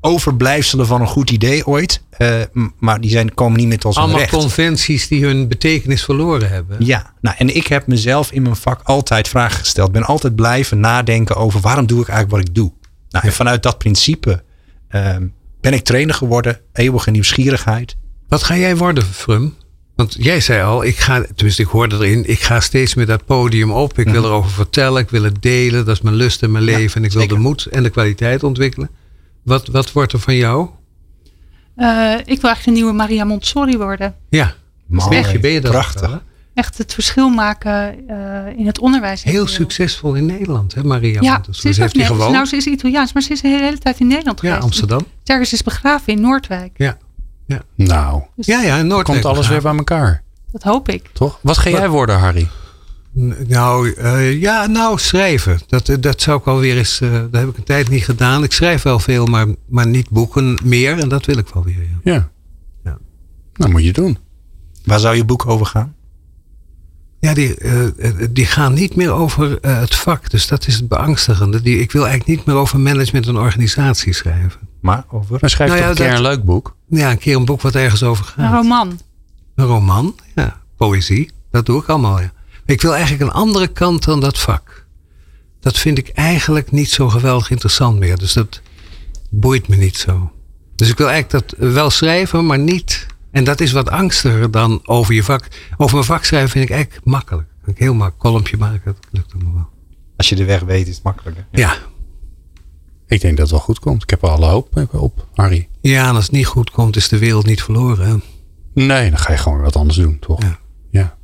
Overblijfselen van een goed idee ooit. Eh, maar die zijn, komen niet met ons Allemaal recht. conventies die hun betekenis verloren hebben. Ja, nou, en ik heb mezelf in mijn vak altijd vragen gesteld. Ben altijd blijven nadenken over waarom doe ik eigenlijk wat ik doe. Nou, en vanuit dat principe ehm, ben ik trainer geworden. Eeuwige nieuwsgierigheid. Wat ga jij worden, Frum? Want jij zei al, ik ga, tenminste ik hoorde erin, ik ga steeds meer dat podium op. Ik wil erover vertellen, ik wil het delen. Dat is mijn lust en mijn Mhm. Ja, leven. En ik wil zeker. de moed en de kwaliteit ontwikkelen. Wat, wat wordt er van jou? Eh, ik wil eigenlijk de nieuwe Maria Montessori worden. Ja, Mooi, ben je dat prachtig. wel? Echt het verschil maken eh, in het onderwijs. Heel succesvol in Nederland, hè Maria? Ja, Montessori? ze is, Ze heeft Nederlands. gewoon. Nou, ze is Italiaans, maar ze is de hele tijd in Nederland ja, geweest. Amsterdam. Tergens is begraven in Noordwijk. Ja. Nou, Dus Ja, ja, in Noordwijk. komt alles weer bij elkaar. Dat hoop ik. Toch? Wat ga jij worden, Harry? Nou, eh, ja, nou, schrijven. Dat, eh, dat zou ik alweer eens. eh dat heb ik een tijd niet gedaan. Ik schrijf wel veel, maar, maar niet boeken meer. En dat wil ik wel weer. Ja. Ja. Ja. Nou, moet je doen. Waar zou je boek over gaan? Ja, die, die gaan niet meer over het vak. Dus dat is het beangstigende. Die, ik wil eigenlijk niet meer over management en organisatie schrijven. Maar over? Maar schrijf Nou ja, een keer dat- een leuk boek. Ja, een keer een boek wat ergens over Een gaat. roman. Een roman, ja. Poëzie, dat doe ik allemaal, ja. Ik wil eigenlijk een andere kant dan dat vak. Dat vind ik eigenlijk niet zo geweldig interessant meer. Dus dat boeit me niet zo. Dus ik wil eigenlijk dat wel schrijven, maar niet... En dat is wat angstiger dan over je vak. Over mijn vak schrijven vind ik eigenlijk makkelijk. Kan ik heel makkelijk kolompje maken, dat lukt me wel. Als je de weg weet, is het makkelijker. Ja. Ik denk dat het wel goed komt. Ik heb er alle hoop op, Harry. ja, en als het niet goed komt, is de wereld niet verloren. hè. Nee, dan ga je gewoon weer wat anders doen, toch? Ja. Ja.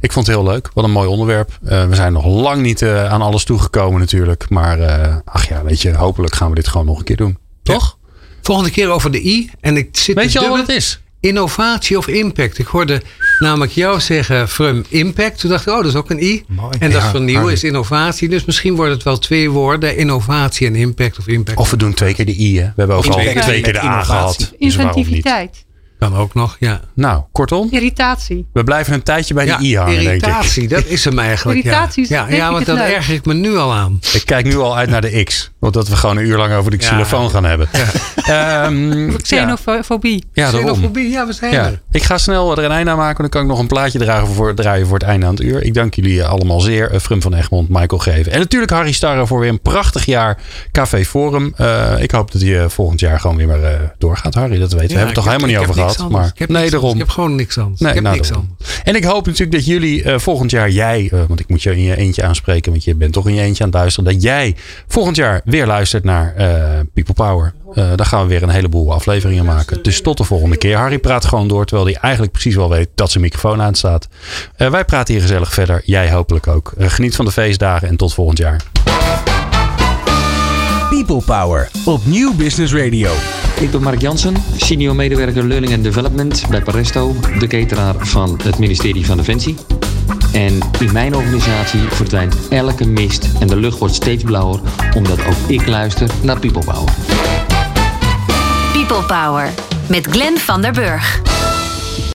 Ik vond het heel leuk. Wat een mooi onderwerp. Eh, we zijn nog lang niet eh, aan alles toegekomen natuurlijk. Maar eh, ach ja, weet je, hopelijk gaan we dit gewoon nog een keer doen. Toch? Volgende keer over de I. En ik zit Weet te je al wat het is? Innovatie of impact. Ik hoorde namelijk jou zeggen Frum Impact. Toen dacht ik, oh, dat is ook een I. Mooi. En dat Ja, vernieuwen Harry. is innovatie. Dus misschien wordt het wel twee woorden. Innovatie en impact of impact. Of we doen twee keer de I, hè? We hebben ook al Impact twee keer de A innovatie. gehad. Dus? Inventiviteit. Kan ook nog, ja. Nou, kortom, Irritatie. we blijven een tijdje bij ja, de I hangen, denk ik. irritatie, dat is hem eigenlijk. Irritatie is ja. Ja, ja want leuk. erger ik me nu al aan. Ik kijk nu al uit naar de X. Want dat we gewoon een uur lang over de Ja. xylofoon gaan hebben. Ehm, ja, Xenofobie. ja, daarom. Xenofobie, ja, we zijn Ja, er. ik ga snel er een einde aan maken. Dan kan ik nog een plaatje dragen voor, draaien voor het einde aan het uur. Ik dank jullie allemaal zeer. Eh, Frum van Egmond, Michael Geven. En natuurlijk Harry Starre voor weer een prachtig jaar Café Forum. Eh, ik hoop dat hij eh, volgend jaar gewoon weer maar eh, doorgaat, Harry. Dat weten we. Ja, hebben het toch helemaal niet over niks gehad. Maar Ik heb nee, daarom. Ik heb gewoon niks anders. Nee, ik heb nou, niks anders. En ik hoop natuurlijk dat jullie eh, volgend jaar, jij, eh, want ik moet je in je eentje aanspreken, want je bent toch in je eentje aan het luisteren, dat jij volgend jaar weer luistert naar eh, People Power. Daar gaan we weer een heleboel afleveringen maken. Dus tot de volgende keer. Harry praat gewoon door, terwijl hij eigenlijk precies wel weet dat zijn microfoon aan staat. Eh, wij praten hier gezellig verder. Jij hopelijk ook. Geniet van de feestdagen en tot volgend jaar. People Power op Nieuw Business Radio. Ik ben Mark Jansen, senior medewerker Learning and Development bij Paresto, de cateraar van het ministerie van Defensie. En in mijn organisatie verdwijnt elke mist en de lucht wordt steeds blauwer, omdat ook ik luister naar People Power. People Power met Glenn van der Burg.